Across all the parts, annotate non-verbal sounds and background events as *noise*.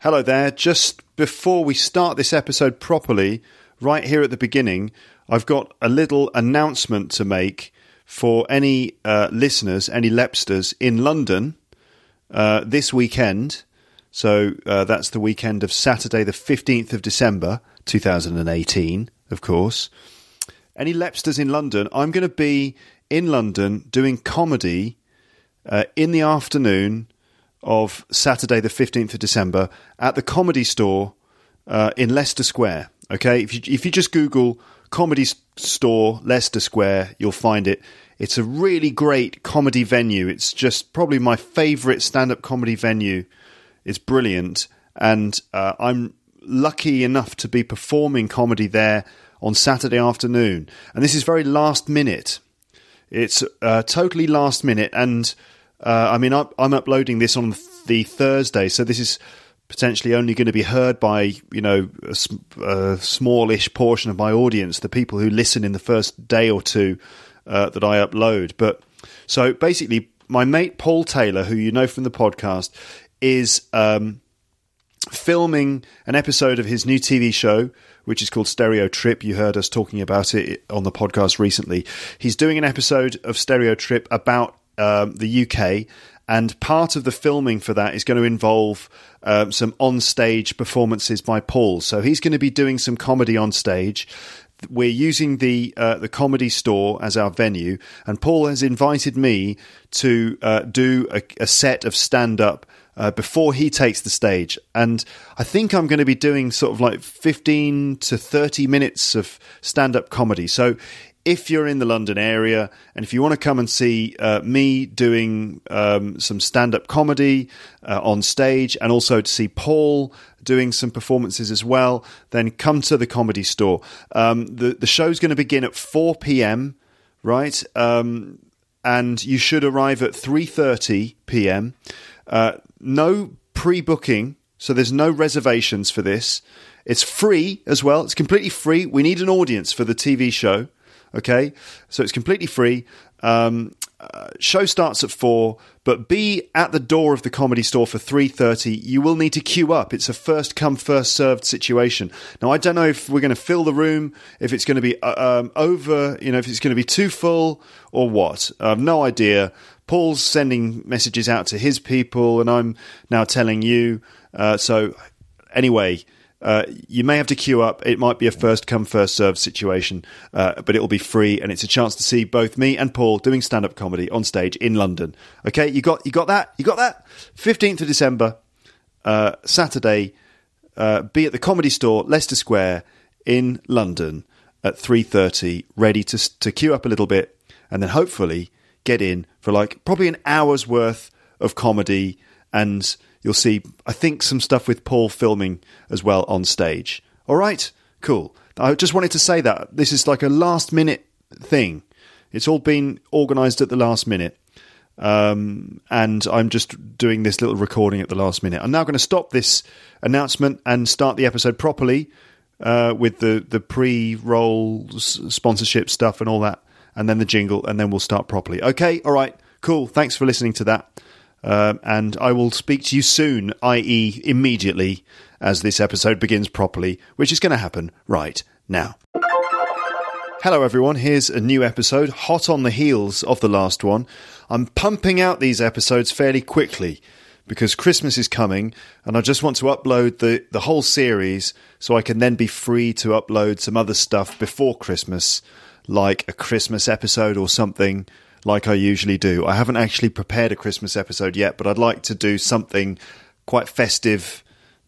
Hello there. Just before we start this episode properly, right here at the beginning, I've got a little announcement to make for any uh, listeners, any Lepsters in London uh, this weekend. So uh, that's the weekend of Saturday, the 15th of December, 2018, of course. Any Lepsters in London, I'm going to be in London doing comedy uh, in the afternoon of Saturday, the 15th of December, at the Comedy Store uh, in Leicester Square. Okay, if you, if you just Google Comedy Store Leicester Square, you'll find it. It's a really great comedy venue. It's just probably my favourite stand up comedy venue. It's brilliant. And uh, I'm lucky enough to be performing comedy there on Saturday afternoon. And this is very last minute. It's uh, totally last minute, and uh, I mean, I'm, I'm uploading this on the Thursday, so this is potentially only going to be heard by you know a, a smallish portion of my audience, the people who listen in the first day or two uh, that I upload. But so basically, my mate Paul Taylor, who you know from the podcast, is. Um, filming an episode of his new TV show, which is called Stereo Trip. You heard us talking about it on the podcast recently. He's doing an episode of Stereo Trip about um, the UK, and part of the filming for that is going to involve um, some on-stage performances by Paul. So he's going to be doing some comedy on stage. We're using the uh, the comedy store as our venue, and Paul has invited me to uh, do a, a set of stand up uh, before he takes the stage. And I think I'm going to be doing sort of like 15 to 30 minutes of stand up comedy. So if you're in the London area and if you want to come and see uh, me doing um, some stand up comedy uh, on stage and also to see Paul doing some performances as well, then come to the comedy store. Um, the, the show's going to begin at 4 p.m., right? Um, and you should arrive at 3:30 p.m. Uh, no pre-booking, so there's no reservations for this. It's free as well. It's completely free. We need an audience for the TV show. Okay, so it's completely free. Um, uh, show starts at four, but be at the door of the comedy store for three thirty. You will need to queue up. It's a first come first served situation. Now I don't know if we're going to fill the room, if it's going to be uh, um, over, you know, if it's going to be too full or what. I have no idea. Paul's sending messages out to his people, and I'm now telling you. Uh, so anyway. Uh, you may have to queue up. It might be a first come, first served situation, uh, but it will be free, and it's a chance to see both me and Paul doing stand up comedy on stage in London. Okay, you got you got that? You got that? Fifteenth of December, uh, Saturday. Uh, be at the Comedy Store, Leicester Square, in London at three thirty, ready to to queue up a little bit, and then hopefully get in for like probably an hour's worth of comedy and you'll see, I think, some stuff with Paul filming as well on stage. All right, cool. I just wanted to say that this is like a last minute thing. It's all been organised at the last minute. Um, and I'm just doing this little recording at the last minute. I'm now going to stop this announcement and start the episode properly uh, with the, the pre roll sponsorship stuff and all that, and then the jingle, and then we'll start properly. Okay, all right, cool. Thanks for listening to that. Um, and I will speak to you soon, i.e., immediately, as this episode begins properly, which is going to happen right now. Hello, everyone. Here's a new episode, hot on the heels of the last one. I'm pumping out these episodes fairly quickly because Christmas is coming and I just want to upload the, the whole series so I can then be free to upload some other stuff before Christmas, like a Christmas episode or something like I usually do. I haven't actually prepared a Christmas episode yet, but I'd like to do something quite festive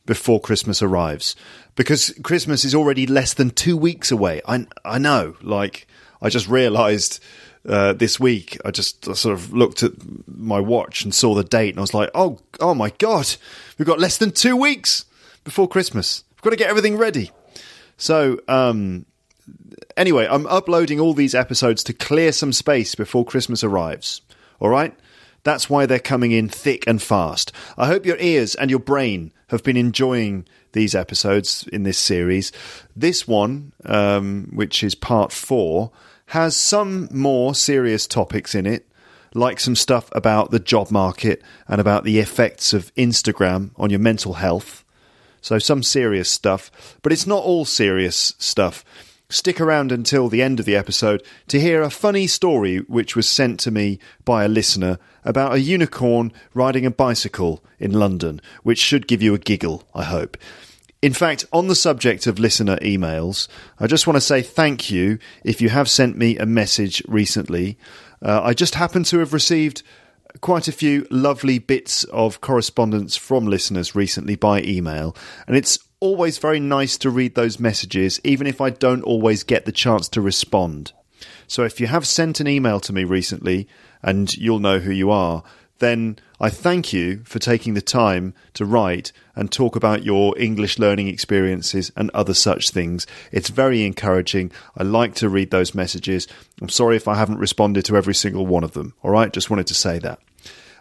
before Christmas arrives because Christmas is already less than two weeks away. I I know, like I just realised uh, this week, I just sort of looked at my watch and saw the date, and I was like, "Oh, oh my god, we've got less than two weeks before Christmas. We've got to get everything ready." So, um, anyway, I'm uploading all these episodes to clear some space before Christmas arrives. All right? That's why they're coming in thick and fast. I hope your ears and your brain have been enjoying these episodes in this series. This one, um, which is part four, has some more serious topics in it, like some stuff about the job market and about the effects of Instagram on your mental health. So, some serious stuff, but it's not all serious stuff. Stick around until the end of the episode to hear a funny story which was sent to me by a listener about a unicorn riding a bicycle in London, which should give you a giggle, I hope. In fact, on the subject of listener emails, I just want to say thank you if you have sent me a message recently. Uh, I just happen to have received quite a few lovely bits of correspondence from listeners recently by email, and it's always very nice to read those messages, even if I don't always get the chance to respond. So if you have sent an email to me recently, and you'll know who you are, then I thank you for taking the time to write and talk about your English learning experiences and other such things. It's very encouraging. I like to read those messages. I'm sorry if I haven't responded to every single one of them. All right, just wanted to say that.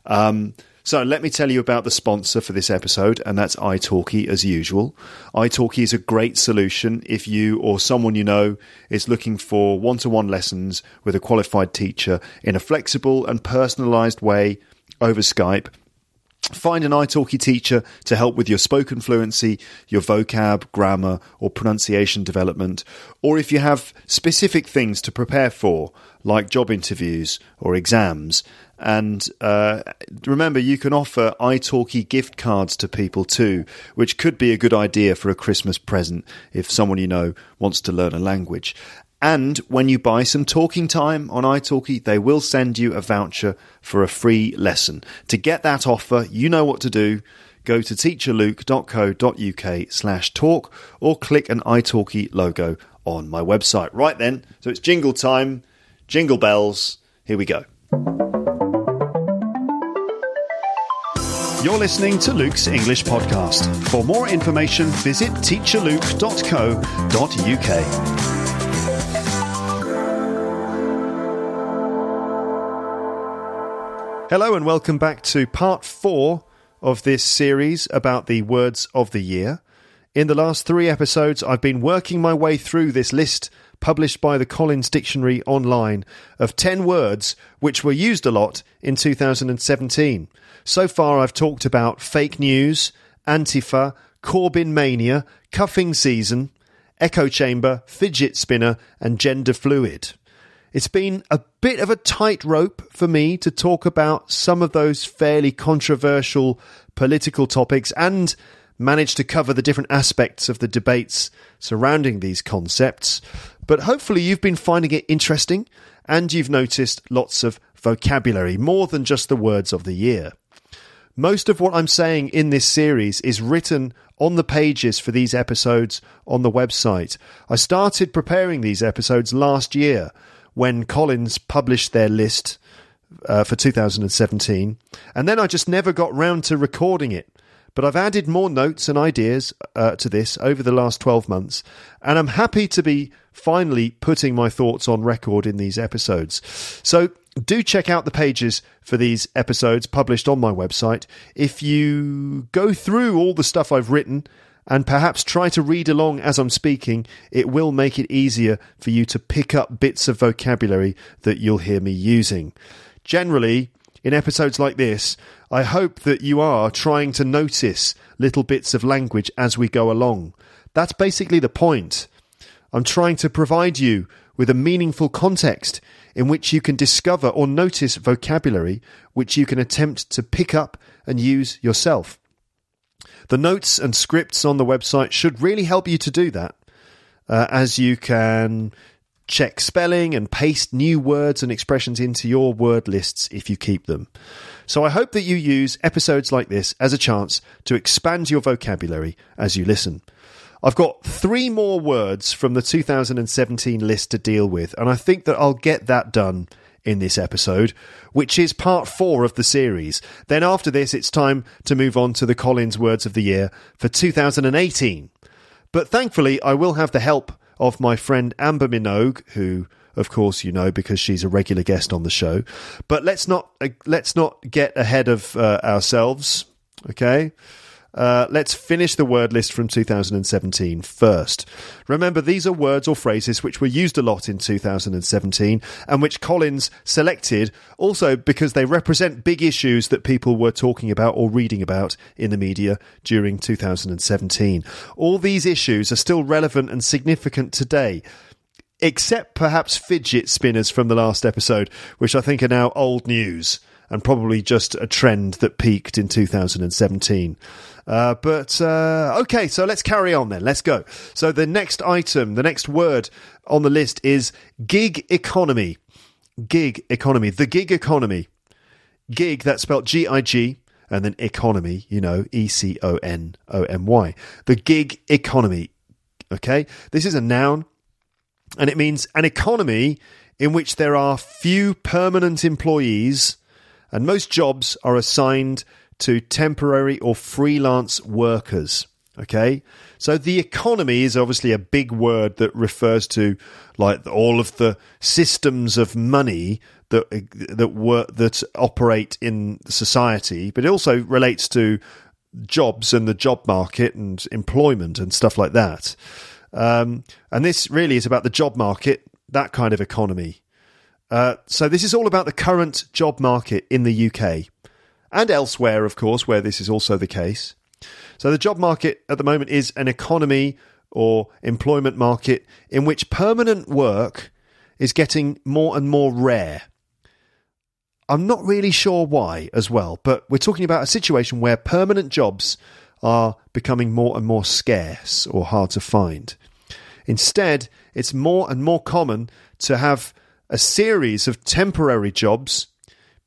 Um, so let me tell you about the sponsor for this episode, and that's italki as usual. italki is a great solution if you or someone you know is looking for one-to-one lessons with a qualified teacher in a flexible and personalized way over Skype. Find an italki teacher to help with your spoken fluency, your vocab, grammar, or pronunciation development, or if you have specific things to prepare for, like job interviews or exams, and uh, remember, you can offer italki gift cards to people too, which could be a good idea for a Christmas present if someone you know wants to learn a language. And when you buy some talking time on italki, they will send you a voucher for a free lesson. To get that offer, you know what to do. Go to teacherluke.co.uk slash talk or click an italki logo on my website. Right then, so it's jingle time, jingle bells. Here we go. You're listening to Luke's English Podcast. For more information, visit teacherluke.co.uk. Hello, and welcome back to part four of this series about the words of the year. In the last three episodes, I've been working my way through this list published by the Collins Dictionary online of 10 words which were used a lot in 2017. So far, I've talked about fake news, Antifa, Corbyn mania, cuffing season, echo chamber, fidget spinner, and gender fluid. It's been a bit of a tightrope for me to talk about some of those fairly controversial political topics and manage to cover the different aspects of the debates surrounding these concepts. But hopefully, you've been finding it interesting and you've noticed lots of vocabulary, more than just the words of the year. Most of what I'm saying in this series is written on the pages for these episodes on the website. I started preparing these episodes last year when Collins published their list uh, for 2017, and then I just never got round to recording it. But I've added more notes and ideas uh, to this over the last 12 months, and I'm happy to be finally putting my thoughts on record in these episodes. So do check out the pages for these episodes published on my website. If you go through all the stuff I've written and perhaps try to read along as I'm speaking, it will make it easier for you to pick up bits of vocabulary that you'll hear me using. Generally, in episodes like this, I hope that you are trying to notice little bits of language as we go along. That's basically the point. I'm trying to provide you with a meaningful context in which you can discover or notice vocabulary which you can attempt to pick up and use yourself. The notes and scripts on the website should really help you to do that, uh, as you can check spelling and paste new words and expressions into your word lists if you keep them. So I hope that you use episodes like this as a chance to expand your vocabulary as you listen. I've got three more words from the 2017 list to deal with, and I think that I'll get that done in this episode, which is part four of the series. Then after this, it's time to move on to the Collins Words of the Year for 2018. But thankfully, I will have the help of my friend Amber Minogue, who of course you know because she's a regular guest on the show. But let's not uh, let's not get ahead of uh, ourselves, okay? Uh, let's finish the word list from 2017 first. Remember, these are words or phrases which were used a lot in 2017 and which Collins selected also because they represent big issues that people were talking about or reading about in the media during 2017. All these issues are still relevant and significant today except perhaps fidget spinners from the last episode, which I think are now old news and probably just a trend that peaked in 2017. Uh, but uh, okay, so let's carry on then. Let's go. So the next item, the next word on the list is gig economy. Gig economy. The gig economy. Gig, that's spelled G I G, and then economy, you know, E C O N O M Y. The gig economy. Okay, this is a noun, and it means an economy in which there are few permanent employees and most jobs are assigned to temporary or freelance workers. Okay, so the economy is obviously a big word that refers to like all of the systems of money that that work that operate in society, but it also relates to jobs and the job market and employment and stuff like that. Um, and this really is about the job market, that kind of economy. Uh, so this is all about the current job market in the UK and elsewhere, of course, where this is also the case. So the job market at the moment is an economy or employment market in which permanent work is getting more and more rare. I'm not really sure why as well, but we're talking about a situation where permanent jobs are becoming more and more scarce or hard to find. Instead, it's more and more common to have a series of temporary jobs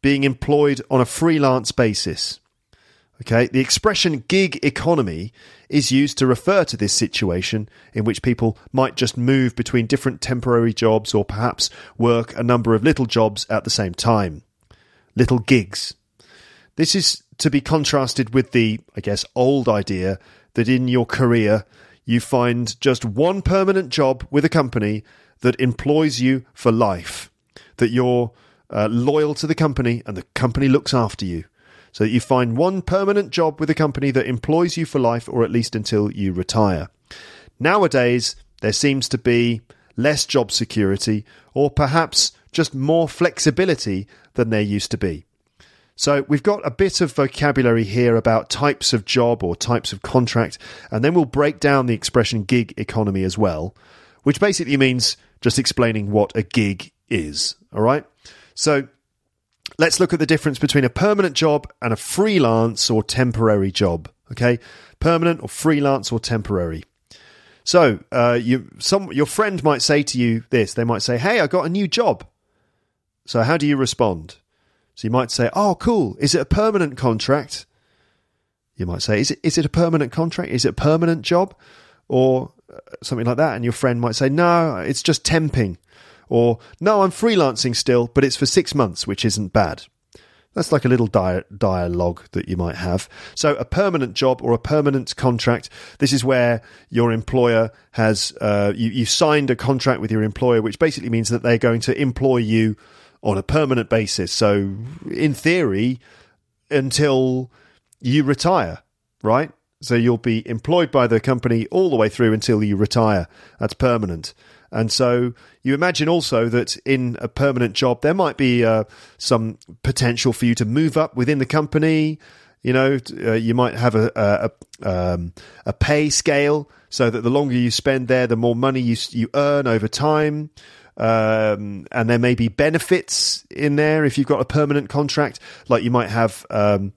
being employed on a freelance basis. Okay, the expression gig economy is used to refer to this situation in which people might just move between different temporary jobs or perhaps work a number of little jobs at the same time. Little gigs. This is to be contrasted with the, I guess, old idea that in your career you find just one permanent job with a company that employs you for life, that you're uh, loyal to the company and the company looks after you. So that you find one permanent job with a company that employs you for life or at least until you retire. Nowadays, there seems to be less job security or perhaps just more flexibility than there used to be. So we've got a bit of vocabulary here about types of job or types of contract, and then we'll break down the expression gig economy as well, which basically means just explaining what a gig is. All right. So let's look at the difference between a permanent job and a freelance or temporary job. Okay, permanent or freelance or temporary. So uh, you, some your friend might say to you this. They might say, "Hey, I got a new job." So how do you respond? So you might say, "Oh, cool. Is it a permanent contract?" You might say, "Is it is it a permanent contract? Is it a permanent job?" Or uh, something like that. And your friend might say, "No, it's just temping." Or, no, I'm freelancing still, but it's for six months, which isn't bad. That's like a little di- dialogue that you might have. So, a permanent job or a permanent contract. This is where your employer has uh, you, you signed a contract with your employer, which basically means that they're going to employ you on a permanent basis. So, in theory, until you retire, right? So you'll be employed by the company all the way through until you retire. That's permanent. And so you imagine also that in a permanent job, there might be uh, some potential for you to move up within the company. You know, uh, you might have a a, um, a, pay scale so that the longer you spend there, the more money you you earn over time. Um, and there may be benefits in there if you've got a permanent contract, like you might have um,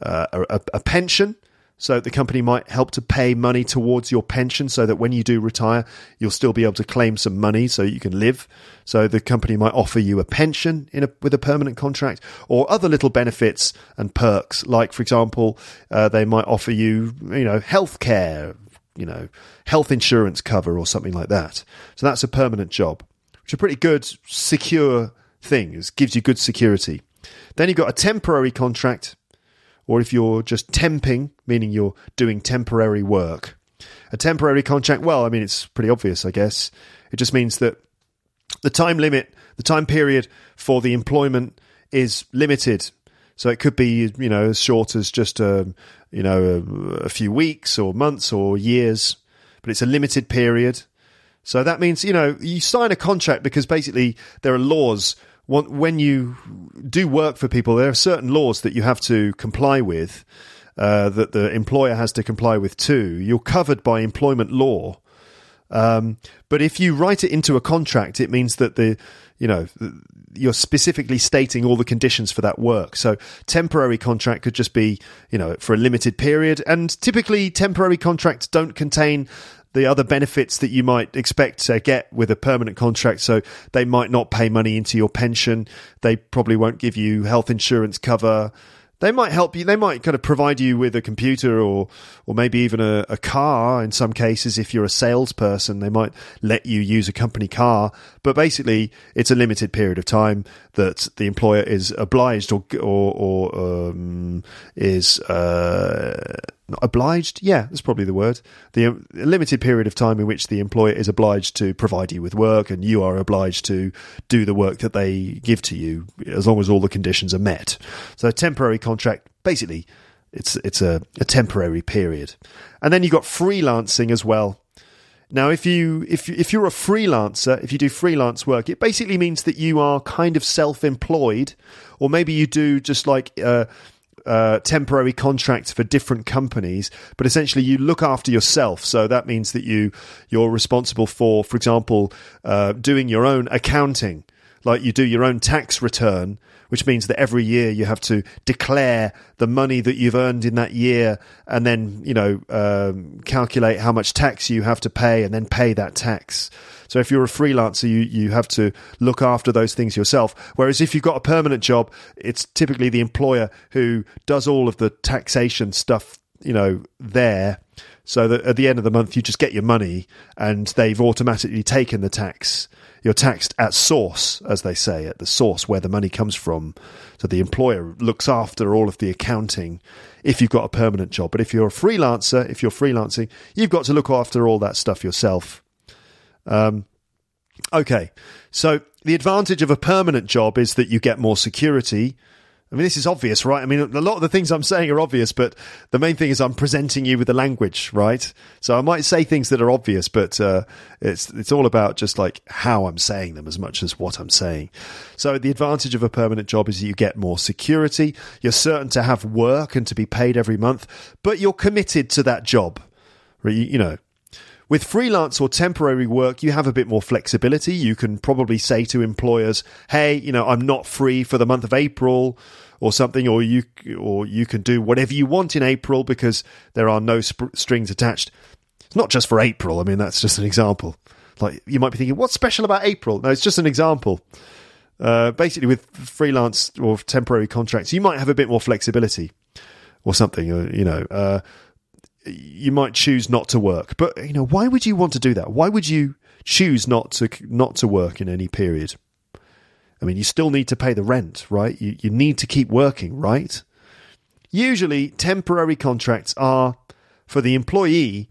uh, a, a pension so the company might help to pay money towards your pension so that when you do retire, you'll still be able to claim some money so you can live. So the company might offer you a pension a, with a permanent contract or other little benefits and perks. Like, for example, uh, they might offer you, you know, health care, you know, health insurance cover or something like that. So that's a permanent job, which is a pretty good, secure thing. It gives you good security. Then you've got a temporary contract, or if you're just temping, meaning you're doing temporary work. A temporary contract, well, I mean, it's pretty obvious, I guess. It just means that the time limit, the time period for the employment is limited. So it could be, you know, as short as just a, um, you know, a, a few weeks or months or years, but it's a limited period. So that means, you know, you sign a contract because basically there are laws. When you do work for people, there are certain laws that you have to comply with, uh, that the employer has to comply with too. You're covered by employment law. Um, but if you write it into a contract, it means that the, you know, you're specifically stating all the conditions for that work. So temporary contract could just be, you know, for a limited period. And typically temporary contracts don't contain the other benefits that you might expect to get with a permanent contract. So they might not pay money into your pension. They probably won't give you health insurance cover they might help you. They might kind of provide you with a computer or, or maybe even a, a, car. In some cases, if you're a salesperson, they might let you use a company car. But basically, it's a limited period of time that the employer is obliged or or, or um, is uh, obliged. Yeah, that's probably the word. The um, limited period of time in which the employer is obliged to provide you with work, and you are obliged to do the work that they give to you, as long as all the conditions are met. So, a temporary contract, basically, it's it's a, a temporary period, and then you've got freelancing as well. Now, if you if if you're a freelancer, if you do freelance work, it basically means that you are kind of self-employed, or maybe you do just like. Uh, temporary contracts for different companies, but essentially you look after yourself. So that means that you you're responsible for, for example, uh, doing your own accounting, like you do your own tax return, which means that every year you have to declare the money that you've earned in that year, and then you know um, calculate how much tax you have to pay, and then pay that tax. So if you're a freelancer, you, you have to look after those things yourself. Whereas if you've got a permanent job, it's typically the employer who does all of the taxation stuff, you know, there. So that at the end of the month, you just get your money and they've automatically taken the tax. You're taxed at source, as they say, at the source where the money comes from. So the employer looks after all of the accounting if you've got a permanent job. But if you're a freelancer, if you're freelancing, you've got to look after all that stuff yourself. Um, okay, so the advantage of a permanent job is that you get more security. I mean, this is obvious, right? I mean, a lot of the things I'm saying are obvious, but the main thing is I'm presenting you with the language, right? So I might say things that are obvious, but uh, it's it's all about just like how I'm saying them as much as what I'm saying. So the advantage of a permanent job is that you get more security. You're certain to have work and to be paid every month, but you're committed to that job. You know, with freelance or temporary work, you have a bit more flexibility. You can probably say to employers, "Hey, you know, I'm not free for the month of April." Or something, or you, or you can do whatever you want in April because there are no sp- strings attached. It's not just for April. I mean, that's just an example. Like you might be thinking, what's special about April? No, it's just an example. Uh, basically, with freelance or temporary contracts, you might have a bit more flexibility or something. Uh, you know, uh, you might choose not to work. But you know, why would you want to do that? Why would you choose not to not to work in any period? I mean, you still need to pay the rent, right? You you need to keep working, right? Usually, temporary contracts are for the employee.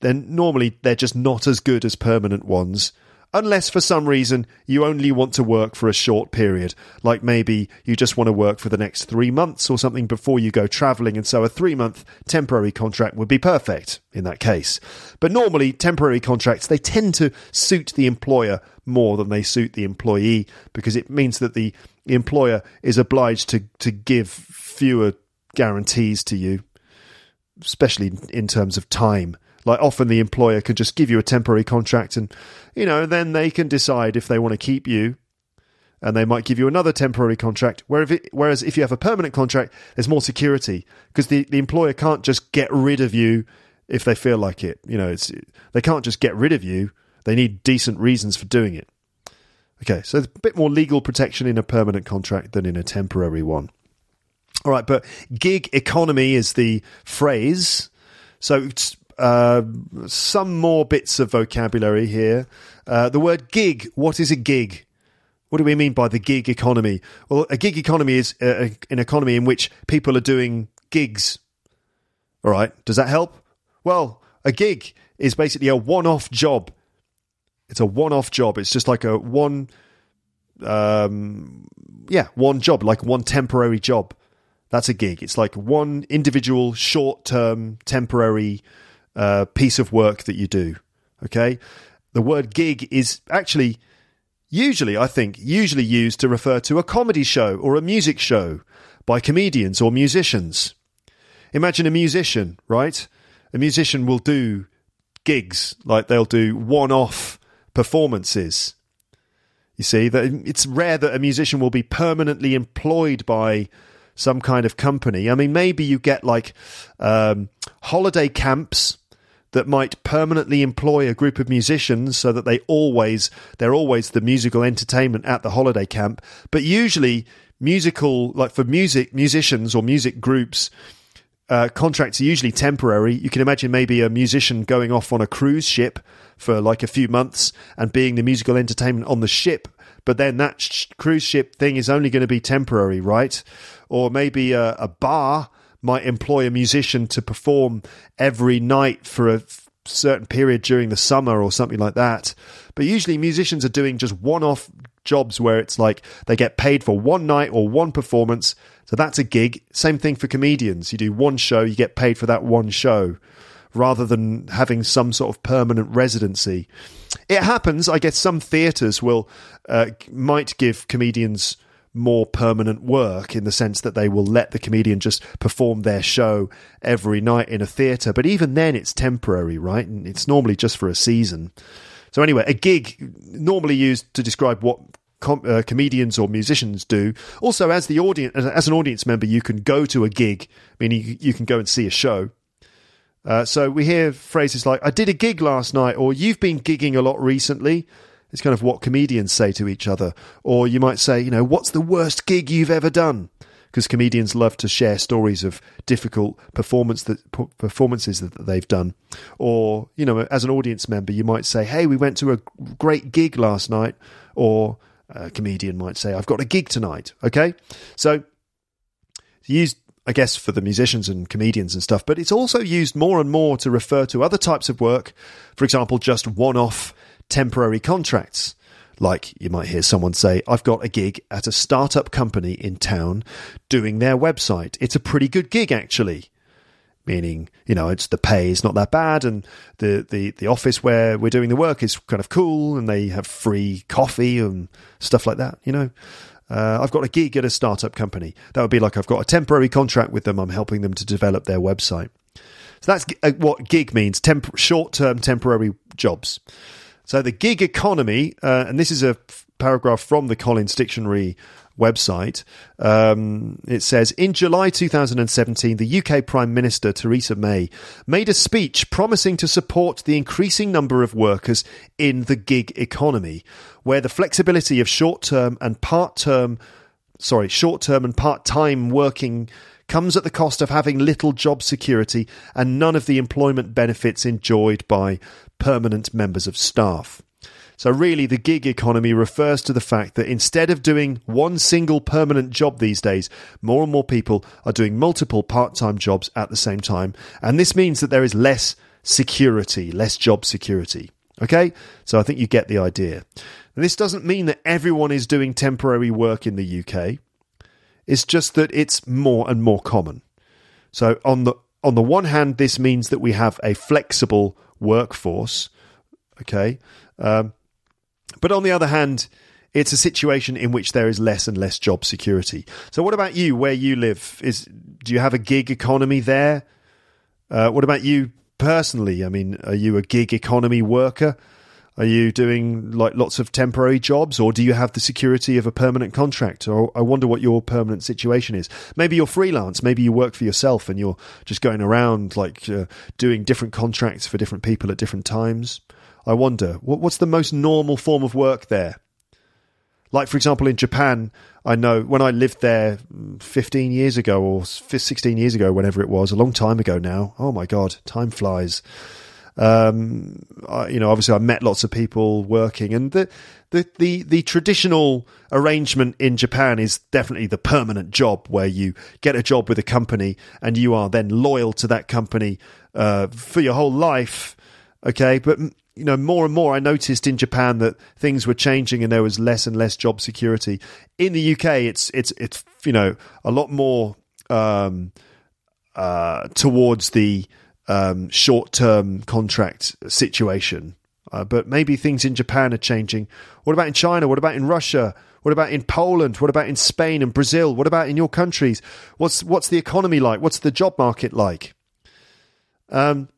Then normally they're just not as good as permanent ones unless for some reason you only want to work for a short period, like maybe you just want to work for the next three months or something before you go travelling, and so a three month temporary contract would be perfect in that case. But normally, temporary contracts they tend to suit the employer more than they suit the employee because it means that the employer is obliged to, to give fewer guarantees to you, especially in terms of time. Like often the employer can just give you a temporary contract and, you know, then they can decide if they want to keep you and they might give you another temporary contract. Whereas if you have a permanent contract, there's more security because the, the employer can't just get rid of you if they feel like it. You know, it's, they can't just get rid of you. They need decent reasons for doing it. Okay, so there's a bit more legal protection in a permanent contract than in a temporary one. All right, but gig economy is the phrase. So uh, some more bits of vocabulary here. Uh, the word gig. What is a gig? What do we mean by the gig economy? Well, a gig economy is uh, an economy in which people are doing gigs. All right, does that help? Well, a gig is basically a one-off job. It's a one-off job. It's just like a one, um, yeah, one job, like one temporary job. That's a gig. It's like one individual, short-term, temporary uh, piece of work that you do. Okay, the word gig is actually usually, I think, usually used to refer to a comedy show or a music show by comedians or musicians. Imagine a musician, right? A musician will do gigs, like they'll do one off performances. You see, that it's rare that a musician will be permanently employed by some kind of company. I mean, maybe you get like um, holiday camps that might permanently employ a group of musicians so that they always they're always the musical entertainment at the holiday camp but usually musical like for music musicians or music groups uh, contracts are usually temporary. You can imagine maybe a musician going off on a cruise ship for like a few months and being the musical entertainment on the ship, but then that sh- cruise ship thing is only going to be temporary, right? Or maybe a, a bar might employ a musician to perform every night for a certain period during the summer or something like that. But usually musicians are doing just one off jobs where it's like they get paid for one night or one performance. So that's a gig. Same thing for comedians. You do one show, you get paid for that one show rather than having some sort of permanent residency. It happens, I guess some theatres will uh, might give comedians more permanent work in the sense that they will let the comedian just perform their show every night in a theatre. But even then, it's temporary, right? And it's normally just for a season. So, anyway, a gig normally used to describe what com- uh, comedians or musicians do. Also, as the audience, as an audience member, you can go to a gig, meaning you, can go and see a show. Uh, so we hear phrases like "I did a gig last night" or "You've been gigging a lot recently." It's kind of what comedians say to each other. Or you might say, you know, what's the worst gig you've ever done? Because comedians love to share stories of difficult performance that, performances that they've done. Or, you know, as an audience member, you might say, hey, we went to a great gig last night. Or a comedian might say, I've got a gig tonight. Okay? So, it's used I guess, for the musicians and comedians and stuff, but it's also used more and more to refer to other types of work. For example, just one off temporary contracts. Like you might hear someone say, I've got a gig at a startup company in town doing their website. It's a pretty good gig, actually. Meaning, you know, it's the pay is not that bad, and the, the, the office where we're doing the work is kind of cool, and they have free coffee and stuff like that, you know. Uh, I've got a gig at a startup company. That would be like I've got a temporary contract with them. I'm helping them to develop their website. So that's uh, what gig means temp- short term temporary jobs. So the gig economy, uh, and this is a f- paragraph from the Collins Dictionary website. Um, it says In July 2017, the UK Prime Minister Theresa May made a speech promising to support the increasing number of workers in the gig economy, where the flexibility of short term and part term, sorry, short term and part time working comes at the cost of having little job security and none of the employment benefits enjoyed by permanent members of staff. So, really, the gig economy refers to the fact that instead of doing one single permanent job these days, more and more people are doing multiple part time jobs at the same time. And this means that there is less security, less job security. Okay? So, I think you get the idea. And this doesn't mean that everyone is doing temporary work in the UK. It's just that it's more and more common. So on the on the one hand, this means that we have a flexible workforce, okay, um, but on the other hand, it's a situation in which there is less and less job security. So, what about you? Where you live is do you have a gig economy there? Uh, what about you personally? I mean, are you a gig economy worker? Are you doing like lots of temporary jobs, or do you have the security of a permanent contract? Or I wonder what your permanent situation is. Maybe you're freelance. Maybe you work for yourself and you're just going around like uh, doing different contracts for different people at different times. I wonder what, what's the most normal form of work there. Like for example, in Japan, I know when I lived there 15 years ago or 16 years ago, whenever it was, a long time ago now. Oh my god, time flies. Um, I, you know, obviously, I met lots of people working, and the, the the the traditional arrangement in Japan is definitely the permanent job, where you get a job with a company and you are then loyal to that company uh, for your whole life. Okay, but you know, more and more, I noticed in Japan that things were changing and there was less and less job security. In the UK, it's it's it's you know a lot more um, uh, towards the um, short term contract situation. Uh, but maybe things in Japan are changing. What about in China? What about in Russia? What about in Poland? What about in Spain and Brazil? What about in your countries? What's what's the economy like? What's the job market like? Um,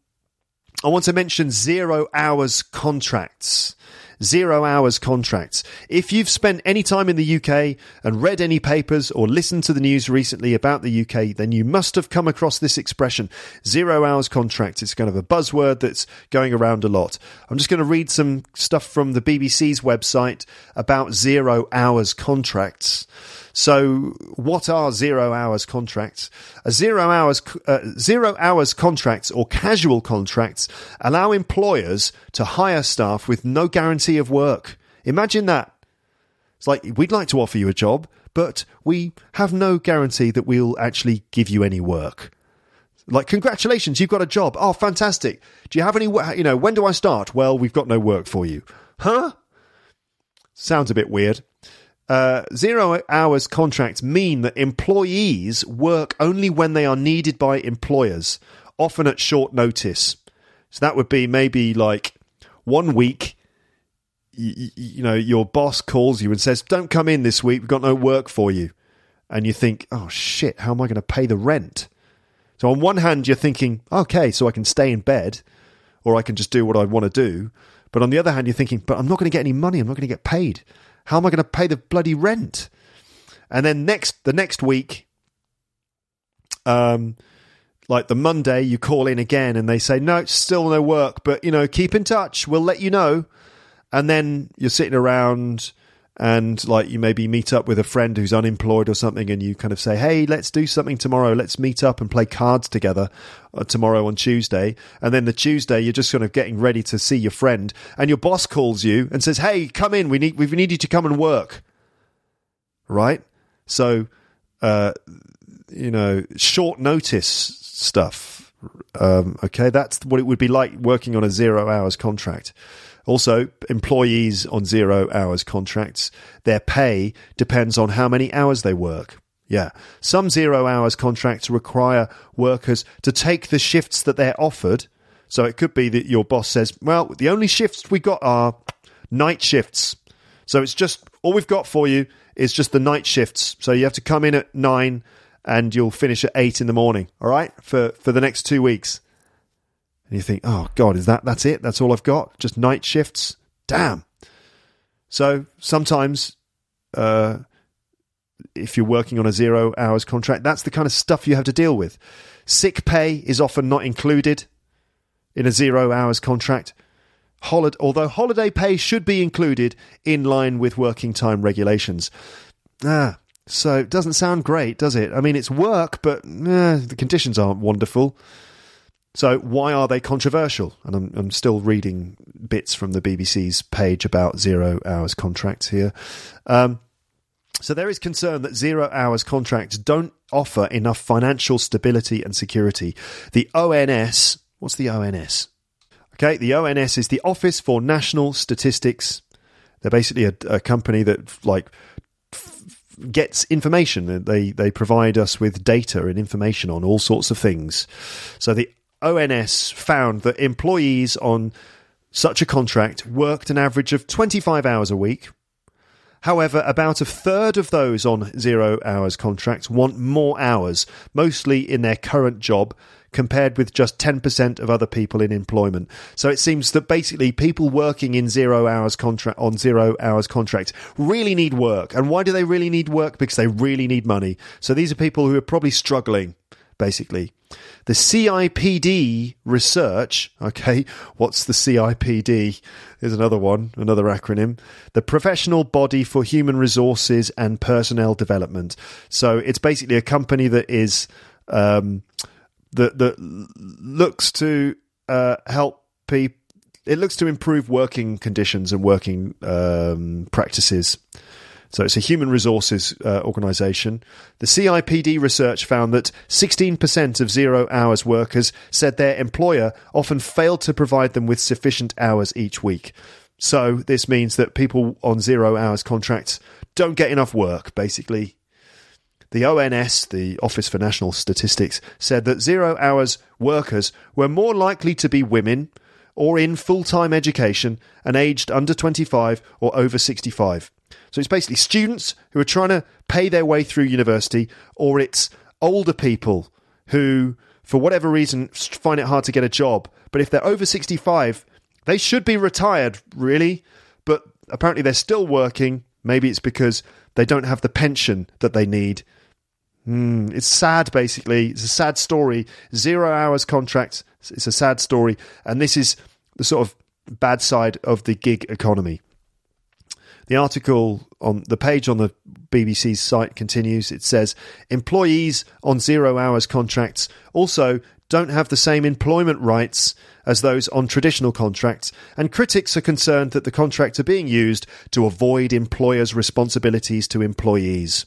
I want to mention zero hours contracts zero hours contracts. If you've spent any time in the UK and read any papers or listened to the news recently about the UK, then you must have come across this expression, zero hours contracts. It's kind of a buzzword that's going around a lot. I'm just going to read some stuff from the BBC's website about zero hours contracts. So, what are zero hours contracts? A zero hours uh, zero hours contracts or casual contracts allow employers to hire staff with no guarantee of work. Imagine that. It's like we'd like to offer you a job, but we have no guarantee that we'll actually give you any work. Like, congratulations, you've got a job. Oh, fantastic. Do you have any, you know, when do I start? Well, we've got no work for you. Huh? Sounds a bit weird. Uh, zero hours contracts mean that employees work only when they are needed by employers, often at short notice. So that would be maybe like one week. You, you know, your boss calls you and says, "Don't come in this week. We've got no work for you," and you think, "Oh shit, how am I going to pay the rent?" So on one hand, you're thinking, "Okay, so I can stay in bed, or I can just do what I want to do," but on the other hand, you're thinking, "But I'm not going to get any money. I'm not going to get paid." How am I going to pay the bloody rent? And then next the next week, um, like the Monday, you call in again and they say, no, it's still no work, but you know, keep in touch. We'll let you know. And then you're sitting around and like you maybe meet up with a friend who's unemployed or something and you kind of say hey let's do something tomorrow. Let's meet up and play cards together uh, tomorrow on tuesday. And then the tuesday you're just kind of getting ready to see your friend and your boss calls you and says hey come in. We need we need you to come and work. Right? So uh, you know short notice stuff um, okay? That's what it would be like working on a zero hours contract also, employees on zero hours contracts, their pay depends on how many hours they work. Yeah. Some zero hours contracts require workers to take the shifts that they're offered. So it could be that your boss says, well, the only shifts we got are night shifts. So it's just all we've got for you is just the night shifts. So you have to come in at nine and you'll finish at eight in the morning. All right. For, for the next two weeks and you think, oh God, is that that's it? That's all I've got? Just night shifts? Damn. So sometimes, uh, if you're working on a zero hours contract, that's the kind of stuff you have to deal with. Sick pay is often not included in a zero hours contract. Holid- although holiday pay should be included in line with working time regulations. Ah, so it doesn't sound great, does it? I mean, it's work, but eh, the conditions aren't wonderful. So, why are they controversial? And I'm, I'm still reading bits from the BBC's page about zero hours contracts here. Um, so, there is concern that zero hours contracts don't offer enough financial stability and security. The ONS, what's the ONS? Okay, the ONS is the Office for National Statistics. They're basically a, a company that, like, gets information. They they provide us with data and information on all sorts of things. So the ONS found that employees on such a contract worked an average of 25 hours a week. However, about a third of those on zero hours contracts want more hours, mostly in their current job, compared with just 10% of other people in employment. So it seems that basically people working in zero hours contract on zero hours contracts really need work. And why do they really need work? Because they really need money. So these are people who are probably struggling basically. The CIPD research, okay, what's the CIPD? Is another one, another acronym. The Professional Body for Human Resources and Personnel Development. So it's basically a company that is um, that that looks to uh, help people, it looks to improve working conditions and working um, practices. So it's a human resources uh, organisation. The CIPD research found that 16% of zero hours workers said their employer often failed to provide them with sufficient hours each week. So this means that people on zero hours contracts don't get enough work, basically. The ONS, the Office for National Statistics, said that zero hours workers were more likely to be women or in full time education and aged under 25 or over 65. So it's basically students who are trying to pay their way through university, or it's older people who, for whatever reason, find it hard to get a job. But if they're over 65, they should be retired, really. But apparently they're still working. Maybe it's because they don't have the pension that they need. Mm, it's sad, basically. It's a sad story. Zero hours contracts. It's a sad story. And this is the sort of bad side of the gig economy. The article on the page on the BBC's site continues. It says employees on zero hours contracts also don't have the same employment rights as those on traditional contracts, and critics are concerned that the contracts are being used to avoid employers' responsibilities to employees.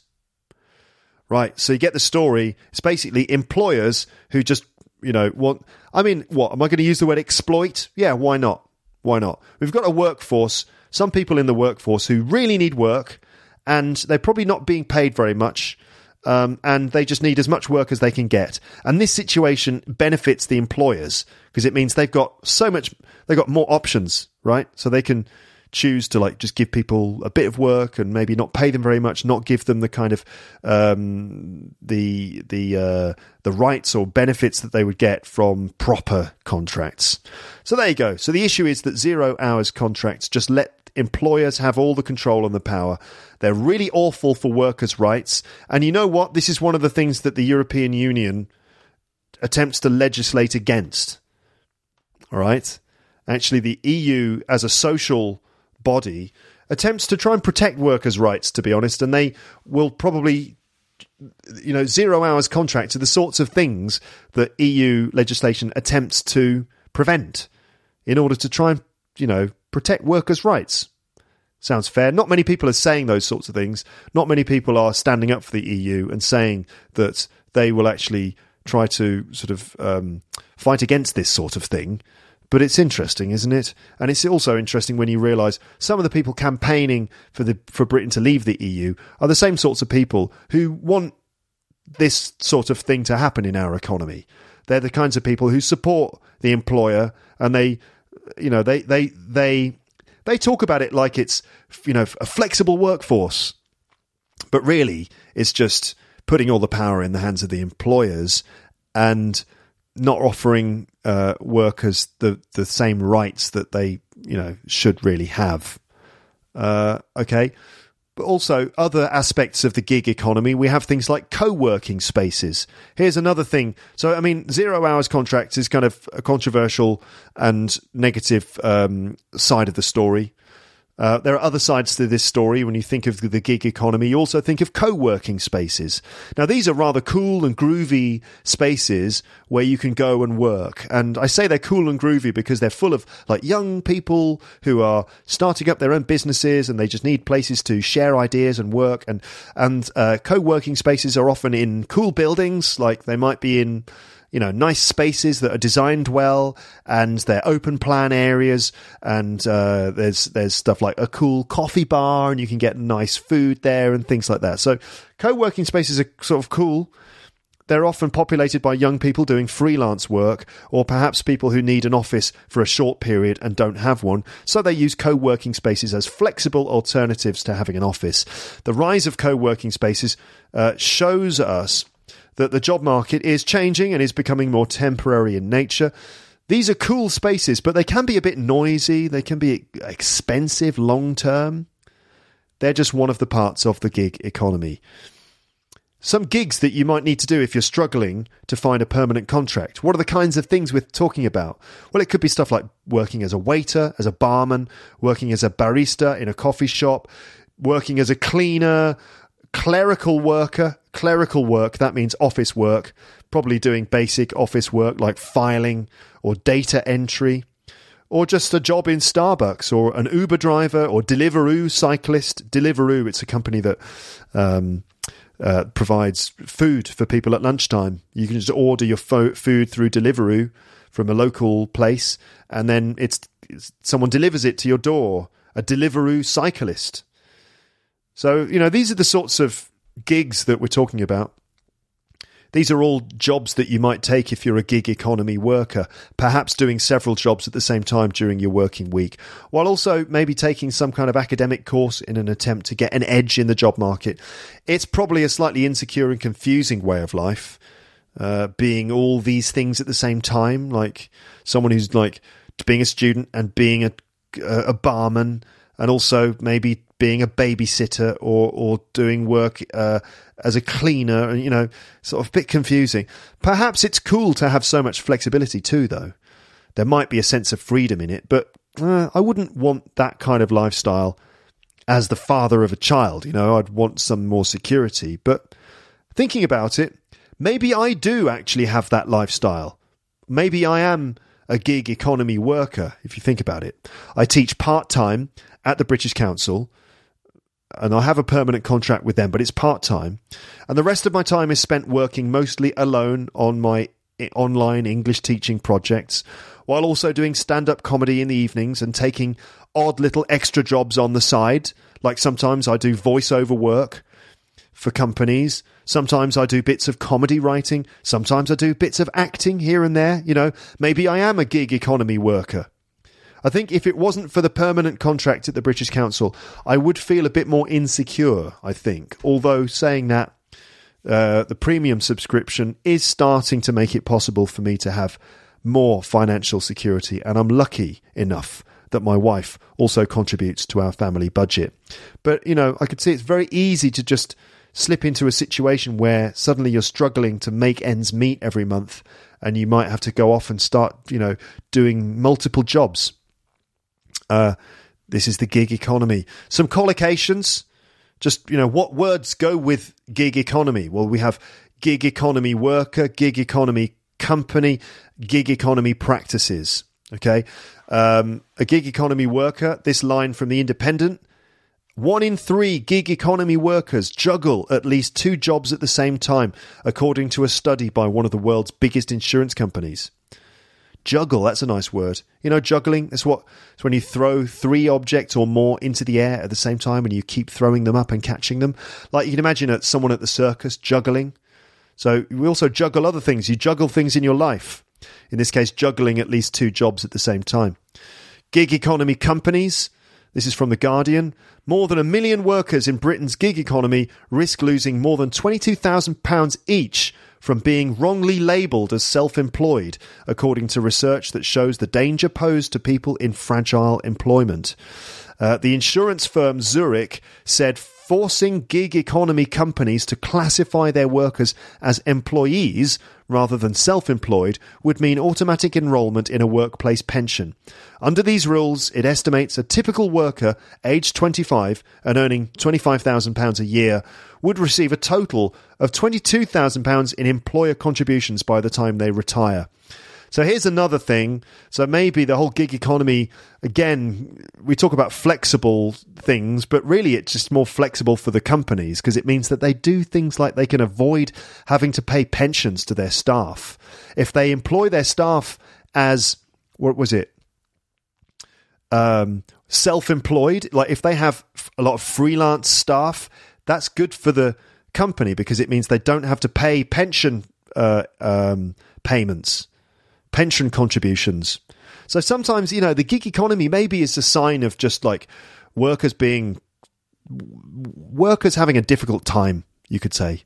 Right, so you get the story. It's basically employers who just, you know, want. I mean, what? Am I going to use the word exploit? Yeah, why not? Why not? We've got a workforce some people in the workforce who really need work and they're probably not being paid very much. Um, and they just need as much work as they can get. And this situation benefits the employers because it means they've got so much, they've got more options, right? So they can choose to like just give people a bit of work and maybe not pay them very much, not give them the kind of um, the the uh, the rights or benefits that they would get from proper contracts. So there you go. So the issue is that zero hours contracts just let employers have all the control and the power. They're really awful for workers' rights. And you know what? This is one of the things that the European Union attempts to legislate against. All right? Actually, the EU, as a social body, attempts to try and protect workers' rights, to be honest. And they will probably you know, zero hours contracts are the sorts of things that EU legislation attempts to prevent in order to try and, you know, protect workers' rights. Sounds fair. Not many people are saying those sorts of things. Not many people are standing up for the EU and saying that they will actually try to sort of um, fight against this sort of thing. But it's interesting, isn't it? And it's also interesting when you realise some of the people campaigning for the for Britain to leave the EU are the same sorts of people who want this sort of thing to happen in our economy. They're the kinds of people who support the employer and they you know they they they they talk about it like it's you know a flexible workforce, but really it's just putting all the power in the hands of the employers and not offering uh, workers the the same rights that they you know should really have. Uh, okay, but also other aspects of the gig economy. We have things like co working spaces. Here's another thing. So, I mean, zero hours contracts is kind of a controversial and negative um, side of the story. Uh, there are other sides to this story. When you think of the gig economy, you also think of co working spaces. Now, these are rather cool and groovy spaces where you can go and work. And I say they're cool and groovy because they're full of like young people who are starting up their own businesses and they just need places to share ideas and work. And, and uh, co working spaces are often in cool buildings, like they might be in you know, nice spaces that are designed well and they're open plan areas. And uh, there's there's stuff like a cool coffee bar and you can get nice food there and things like that. So co-working spaces are sort of cool. They're often populated by young people doing freelance work, or perhaps people who need an office for a short period and don't have one, so they use co working spaces as flexible alternatives to having an office. The rise of co working spaces uh, shows us that the job market is changing and is becoming more temporary in nature. These are cool spaces, but they can be a bit noisy, they can be expensive long term. They're just one of the parts of the gig economy. Some gigs that you might need to do if you're struggling to find a permanent contract. What are the kinds of things we're talking about? Well, it could be stuff like working as a waiter, as a barman, working as a barista in a coffee shop, working as a cleaner, clerical worker, clerical work, that means office work, probably doing basic office work like filing or data entry. or just a job in Starbucks, or an Uber driver, or Deliveroo cyclist. Deliveroo, it's a company that um, uh, provides food for people at lunchtime. You can just order your fo- food through Deliveroo from a local place, and then it's, it's someone delivers it to your door. A Deliveroo cyclist. So you know these are the sorts of gigs that we're talking about. These are all jobs that you might take if you're a gig economy worker, perhaps doing several jobs at the same time during your working week, while also maybe taking some kind of academic course in an attempt to get an edge in the job market. It's probably a slightly insecure and confusing way of life, uh, being all these things at the same time, like someone who's like being a student and being a, a barman and also maybe being a babysitter or or doing work uh, as a cleaner, and you know, sort of a bit confusing. Perhaps it's cool to have so much flexibility too, though. There might be a sense of freedom in it, but uh, I wouldn't want that kind of lifestyle as the father of a child. You know, I'd want some more security. But thinking about it, maybe I do actually have that lifestyle. Maybe I am a gig economy worker, if you think about it. I teach part time at the British Council and I have a permanent contract with them, but it's part time. And the rest of my time is spent working mostly alone on my eh, online English teaching projects, while also doing stand up comedy in the evenings and taking odd little extra jobs on the side. Like sometimes I do voiceover work for companies. Sometimes I do bits of comedy writing. Sometimes I do bits of acting here and there. You know, maybe I am a gig economy worker. I think if it wasn't for the permanent contract at the British Council, I would feel a bit more insecure, I think. Although saying that, uh, the premium subscription is starting to make it possible for me to have more financial security, and I'm lucky enough that my wife also contributes to our family budget. But, you know, I could see it's very easy to just slip into a situation where suddenly you're struggling to make ends meet every month and you might have to go off and start, you know, doing multiple jobs uh, this is the gig economy. Some collocations. Just, you know, what words go with gig economy? Well, we have gig economy worker, gig economy company, gig economy practices. Okay. Um, a gig economy worker, this line from The Independent. One in three gig economy workers juggle at least two jobs at the same time, according to a study by one of the world's biggest insurance companies. Juggle, that's a nice word. You know, juggling, it's what it's when you throw three objects or more into the air at the same time and you keep throwing them up and catching them. Like you can imagine at someone at the circus juggling. So we also juggle other things. You juggle things in your life. In this case, juggling at least two jobs at the same time. Gig economy companies. This is from The Guardian. More than a million workers in Britain's gig economy risk losing more than £22,000 each from being wrongly labelled as self employed, according to research that shows the danger posed to people in fragile employment. Uh, the insurance firm Zurich said forcing gig economy companies to classify their workers as employees rather than self employed would mean automatic enrolment in a workplace pension. Under these rules, it estimates a typical worker aged 25 and earning £25,000 a year would receive a total of £22,000 in employer contributions by the time they retire. So here's another thing. So maybe the whole gig economy, again, we talk about flexible things, but really it's just more flexible for the companies because it means that they do things like they can avoid having to pay pensions to their staff. If they employ their staff as, what was it? Um, self employed, like if they have a lot of freelance staff, that's good for the company because it means they don't have to pay pension uh, um, payments pension contributions. So sometimes, you know, the gig economy maybe is a sign of just like workers being workers having a difficult time, you could say.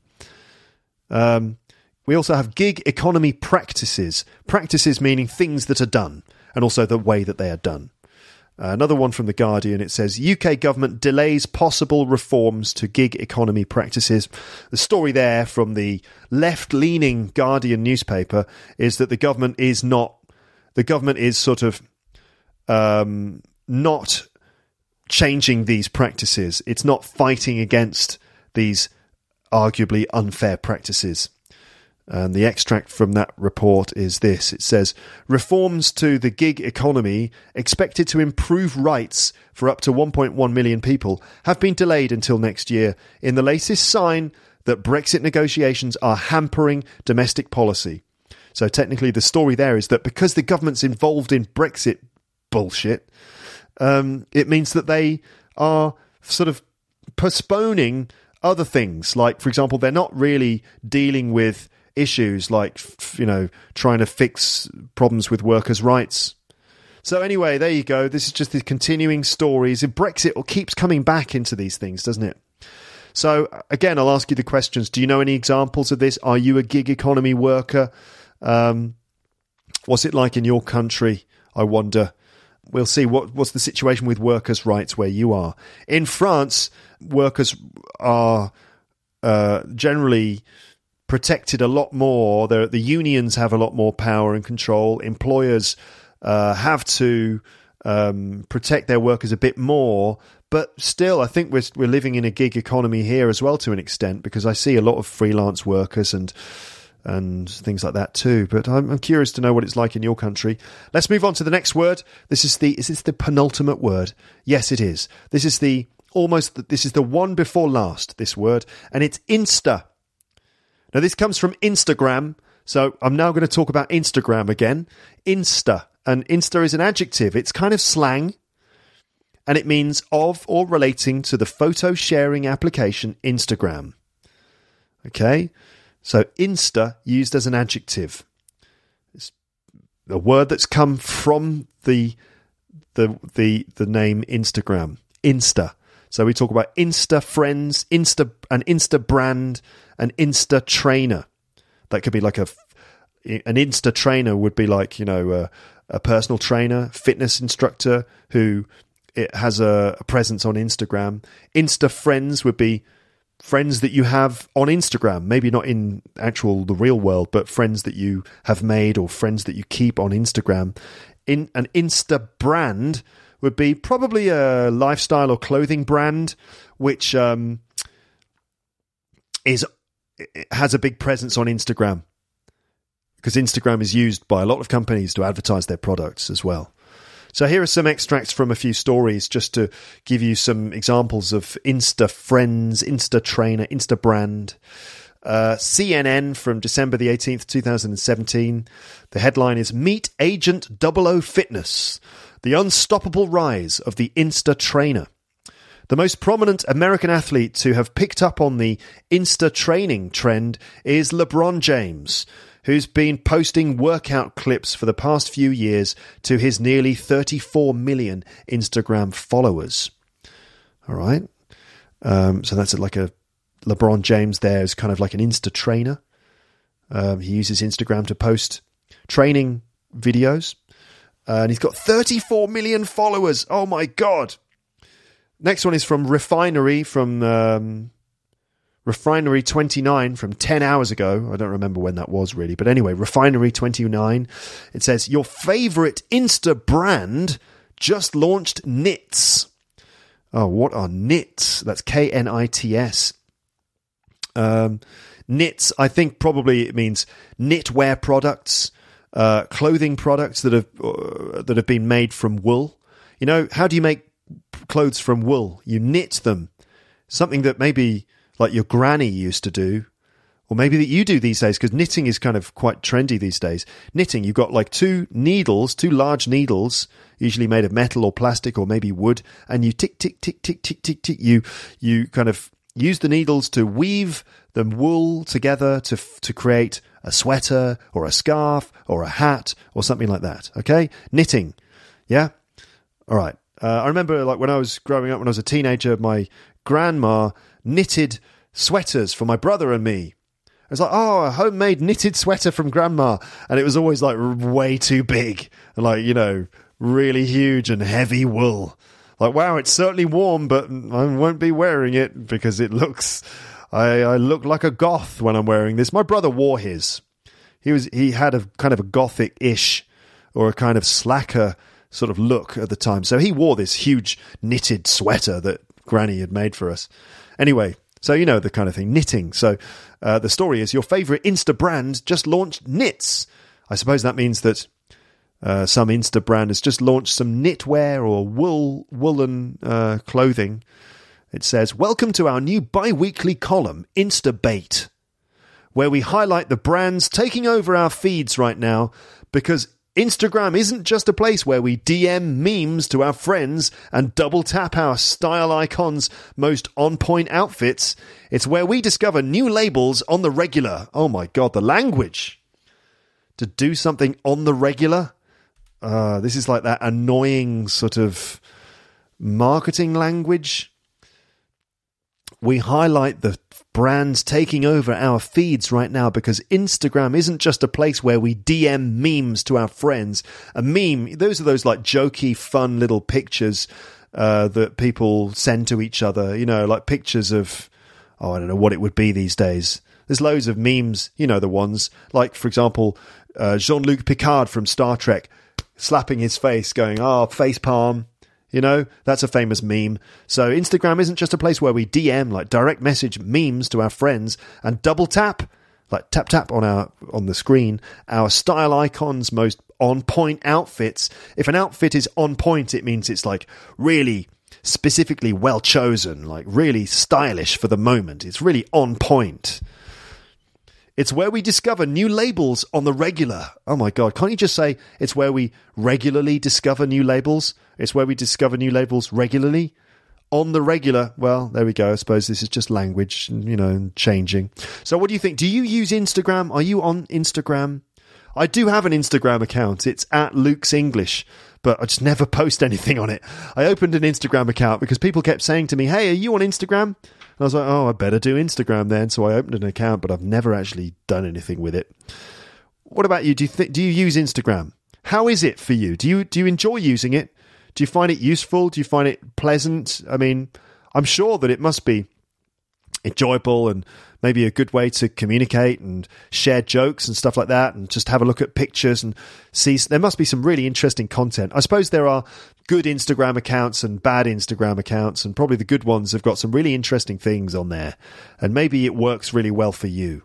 Um, we also have gig economy practices. Practices meaning things that are done, and also the way that they are done. Uh, another one from The Guardian it says UK government delays possible reforms to gig economy practices. The story there from the left leaning Guardian newspaper is that the government is not, the government is sort of um, not changing these practices. It's not fighting against these arguably unfair practices. And the extract from that report is this it says, Reforms to the gig economy, expected to improve rights for up to 1.1 million people, have been delayed until next year, in the latest sign that Brexit negotiations are hampering domestic policy. So, technically, the story there is that because the government's involved in Brexit bullshit, um, it means that they are sort of postponing other things. Like, for example, they're not really dealing with issues like, you know, trying to fix problems with workers' rights. So, anyway, there you go. This is just the continuing stories. Brexit keeps coming back into these things, doesn't it? So, again, I'll ask you the questions. Do you know any examples of this? Are you a gig economy worker? Um, what's it like in your country? I wonder. We'll see what what's the situation with workers' rights where you are. In France, workers are uh, generally protected a lot more. The, the unions have a lot more power and control. Employers uh, have to um, protect their workers a bit more. But still, I think we're we're living in a gig economy here as well to an extent because I see a lot of freelance workers and and things like that too. But I'm, I'm, curious to know what it's like in your country. Let's move on to the next word. This is the is this the penultimate word? Yes, it is. This is the almost this is the one before last. This word, and it's Insta. Now, this comes from Instagram. So I'm now going to talk about Instagram again. Insta. And Insta is an adjective. It's kind of slang. And it means of or relating to the photo sharing application Instagram. Okay? So Insta used as an adjective. It's a word that's come from the the the the name Instagram. Insta. So we talk about Insta friends, Insta an Insta brand, an Insta trainer. That could be like a an Insta trainer would be like you know a, a personal trainer, fitness instructor who it has a, a presence on Instagram. Insta friends would be friends that you have on Instagram, maybe not in actual the real world, but friends that you have made or friends that you keep on Instagram. In an Insta brand would be probably a lifestyle or clothing brand which um, is has a big presence on Instagram because Instagram is used by a lot of companies to advertise their products as well. So here are some extracts from a few stories just to give you some examples of Insta friends, Insta trainer, Insta brand. Uh, CNN from December the 18th, 2017. The headline is Meet Agent 00 Fitness, the unstoppable rise of the Insta trainer. The most prominent American athlete to have picked up on the Insta training trend is LeBron James, who's been posting workout clips for the past few years to his nearly 34 million Instagram followers. All right. Um, so that's like a LeBron James there is kind of like an Insta trainer. Um, he uses Instagram to post training videos. Uh, and he's got 34 million followers. Oh my God. Next one is from Refinery from um, Refinery 29 from 10 hours ago. I don't remember when that was really. But anyway, Refinery 29. It says, Your favorite Insta brand just launched Knits. Oh, what are knits? That's K N I T S. Um, knits, I think probably it means knitwear products, uh, clothing products that have uh, that have been made from wool. You know, how do you make clothes from wool. You knit them. Something that maybe like your granny used to do, or maybe that you do these days, because knitting is kind of quite trendy these days. Knitting, you've got like two needles, two large needles, usually made of metal or plastic or maybe wood, and you tick, tick, tick, tick, tick, tick, tick. You, you kind of use the needles to weave the wool together to, to create a sweater or a scarf or a hat or something like that. Okay? Knitting. Yeah? All right. Uh, I remember, like when I was growing up, when I was a teenager, my grandma knitted sweaters for my brother and me. I was like, oh, a homemade knitted sweater from grandma, and it was always like way too big and like you know really huge and heavy wool. Like, wow, it's certainly warm, but I won't be wearing it because it looks. I, I look like a goth when I'm wearing this. My brother wore his. He was he had a kind of a gothic ish or a kind of slacker sort of look at the time. So he wore this huge knitted sweater that Granny had made for us. Anyway, So, you know, the kind of thing, knitting. So, uh, the story is your favorite Insta brand just launched knits. I suppose that means that uh, some Insta brand has just launched some knitwear or wool woolen uh, clothing. It says, Welcome to our new bi weekly column, Insta Bait, where we highlight the brands taking over our feeds right now because Instagram isn't just a place where we DM memes to our friends and double tap our style icons' most on point outfits. It's where we discover new labels on the regular. Oh my god, the language! To do something on the regular? Uh, this is like that annoying sort of marketing language we highlight the brands taking over our feeds right now because Instagram isn't just a place where we DM memes to our friends. A meme, those are those like jokey, fun little pictures uh, that people send to each other, you know, like pictures of, oh, I don't know what it would be these days. There's loads of memes, you know, the ones like, for example, uh, Jean Luc Picard from Star Trek slapping his face, going, oh, face palm you know, that's a famous meme. So Instagram isn't just a place where we DM, like direct message memes to our friends and double tap, like tap tap on our on the screen, our style icons, most on point outfits. If an outfit is on point, it means it's like really specifically well chosen, like really stylish for the moment. It's really on point. It's where we discover new labels on the regular. Oh my God. Can't you just say it's where we regularly discover new labels? It's where we discover new labels regularly. On the regular, well, there we go. I suppose this is just language, you know, changing. So, what do you think? Do you use Instagram? Are you on Instagram? I do have an Instagram account. It's at Luke's English, but I just never *laughs* post anything on it. I opened an Instagram account because people kept saying to me, Hey, are you on Instagram? And I was like, oh, I better do Instagram then. So I opened an account, but I've never actually done anything with it. What about you? Do you think do you use Instagram? How is it for you? Do you do you enjoy using it? Do you find it useful? Do you find it pleasant? I mean, I'm sure that it must be enjoyable and maybe a good way to communicate and share jokes and stuff like that and just have a look at pictures and see there must be some really interesting content. I suppose there are good Instagram accounts and bad Instagram accounts and probably the good ones have got some really interesting things on there and maybe it works really well for you.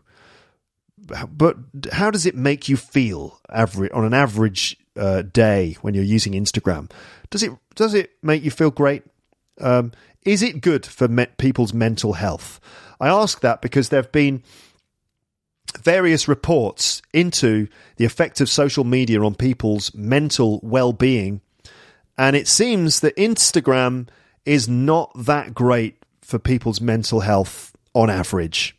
But how does it make you feel average on an average uh, day when you're using Instagram? Does it does it make you feel great? Um, is it good for me- people's mental health? I ask that because there have been various reports into the effect of social media on people's mental well being. And it seems that Instagram is not that great for people's mental health on average.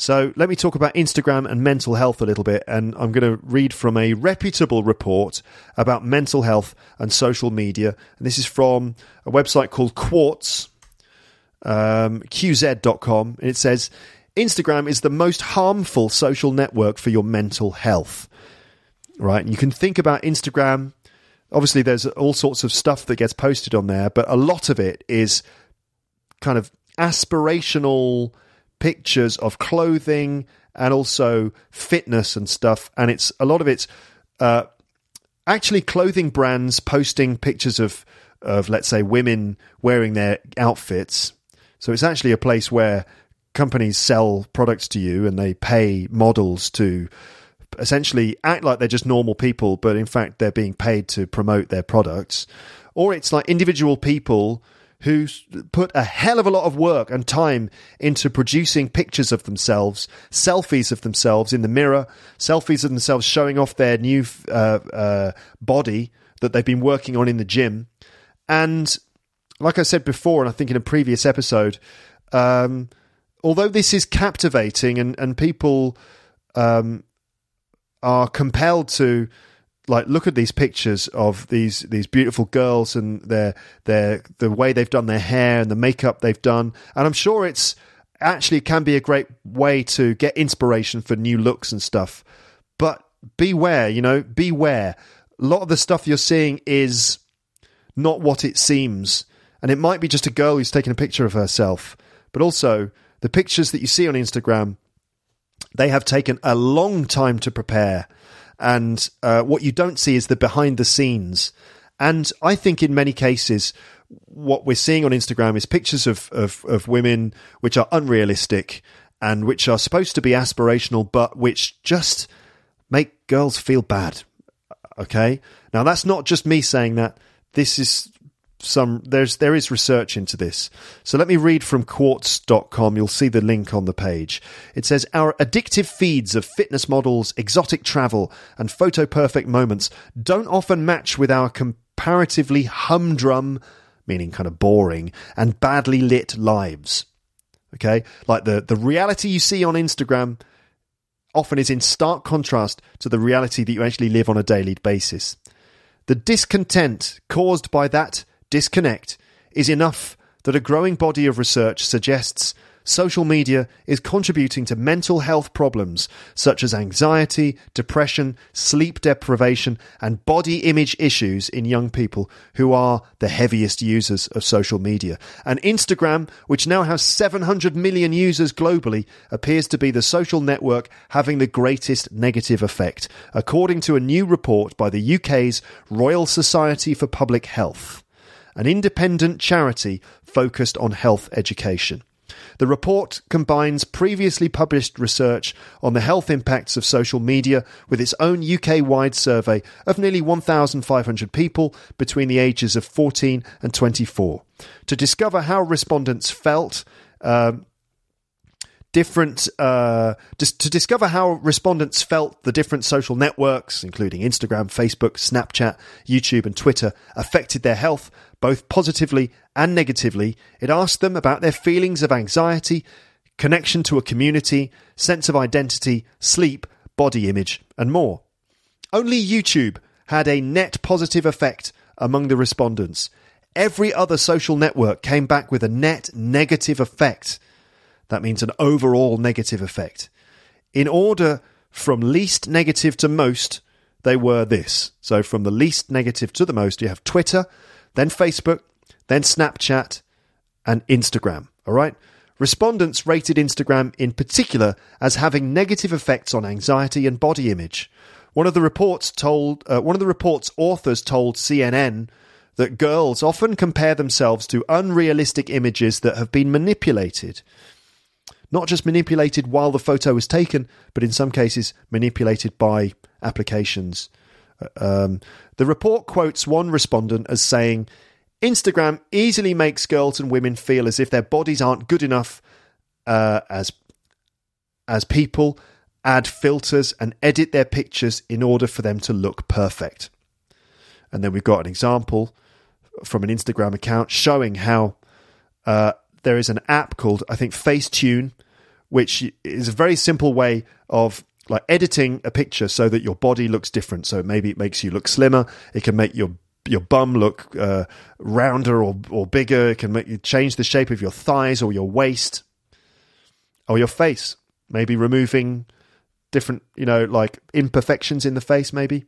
So let me talk about Instagram and mental health a little bit, and I'm going to read from a reputable report about mental health and social media. And this is from a website called Quartz, um, qz.com. And it says Instagram is the most harmful social network for your mental health. Right? And you can think about Instagram. Obviously, there's all sorts of stuff that gets posted on there, but a lot of it is kind of aspirational pictures of clothing and also fitness and stuff. And it's a lot of it's uh, actually clothing brands posting pictures of of let's say women wearing their outfits. So it's actually a place where companies sell products to you and they pay models to essentially act like they're just normal people, but in fact they're being paid to promote their products. Or it's like individual people who put a hell of a lot of work and time into producing pictures of themselves, selfies of themselves in the mirror, selfies of themselves showing off their new uh, uh, body that they've been working on in the gym. And like I said before, and I think in a previous episode, um, although this is captivating and, and people um, are compelled to like look at these pictures of these these beautiful girls and their their the way they've done their hair and the makeup they've done. And i'm sure it's actually can be a great way to get inspiration for new looks and stuff. But beware you know beware. A lot of the stuff you're seeing is not what it seems. And it might be just a girl who's taking a picture of herself. But also the pictures that you see on instagram they have taken a long time to prepare and uh, what you don't see is the behind the scenes. And I think in many cases, what we're seeing on Instagram is pictures of, of, of women which are unrealistic and which are supposed to be aspirational, but which just make girls feel bad. Okay. Now that's not just me saying that. This is some there's there is research into this. So let me read from quartz.com. You'll see the link on the page. It says our addictive feeds of fitness models, exotic travel, and photo perfect moments don't often match with our comparatively humdrum, meaning kind of boring, and badly lit lives. Okay? Like the the reality you see on Instagram often is in stark contrast to the reality that you actually live on a daily basis. The discontent caused by that disconnect is enough that a growing body of research suggests social media is contributing to mental health problems such as anxiety, depression, sleep deprivation, and body image issues in young people who are the heaviest users of social media. And Instagram, which now has 700 million users globally, appears to be the social network having the greatest negative effect, according to a new report by the UK's Royal Society for Public Health an independent charity focused on health education. The report combines previously published research on the health impacts of social media with its own UK wide survey of nearly 1,500 people between the ages of 14 and 24 to discover how respondents felt. Um, different uh, to discover how respondents felt the different social networks, including Instagram, Facebook, Snapchat, YouTube, and Twitter, affected their health both positively and negatively. It asked them about their feelings of anxiety, connection to a community, sense of identity, sleep, body image, and more. Only YouTube had a net positive effect among the respondents. Every other social network came back with a net negative effect. That means an overall negative effect. In order from least negative to most, they were this. So from the least negative to the most, you have Twitter, then Facebook, then Snapchat, and Instagram. All right? Respondents rated Instagram in particular as having negative effects on anxiety and body image. One of the reports told uh, one of the report's authors told CNN that girls often compare themselves to unrealistic images that have been manipulated. Not just manipulated while the photo was taken, but in some cases manipulated by applications um, the report quotes one respondent as saying, Instagram easily makes girls and women feel as if their bodies aren't good enough uh, as as people, add filters and edit their pictures in order for them to look perfect. And then we've got an example from an Instagram account showing how uh, there is an app called, I think, Facetune, which is a very simple way of like editing a picture so that your body looks different. So maybe it makes you look slimmer. It can make your your bum look uh, rounder or or bigger. It can make you change the shape of your thighs or your waist or your face. Maybe removing different, you know, like imperfections in the face. Maybe.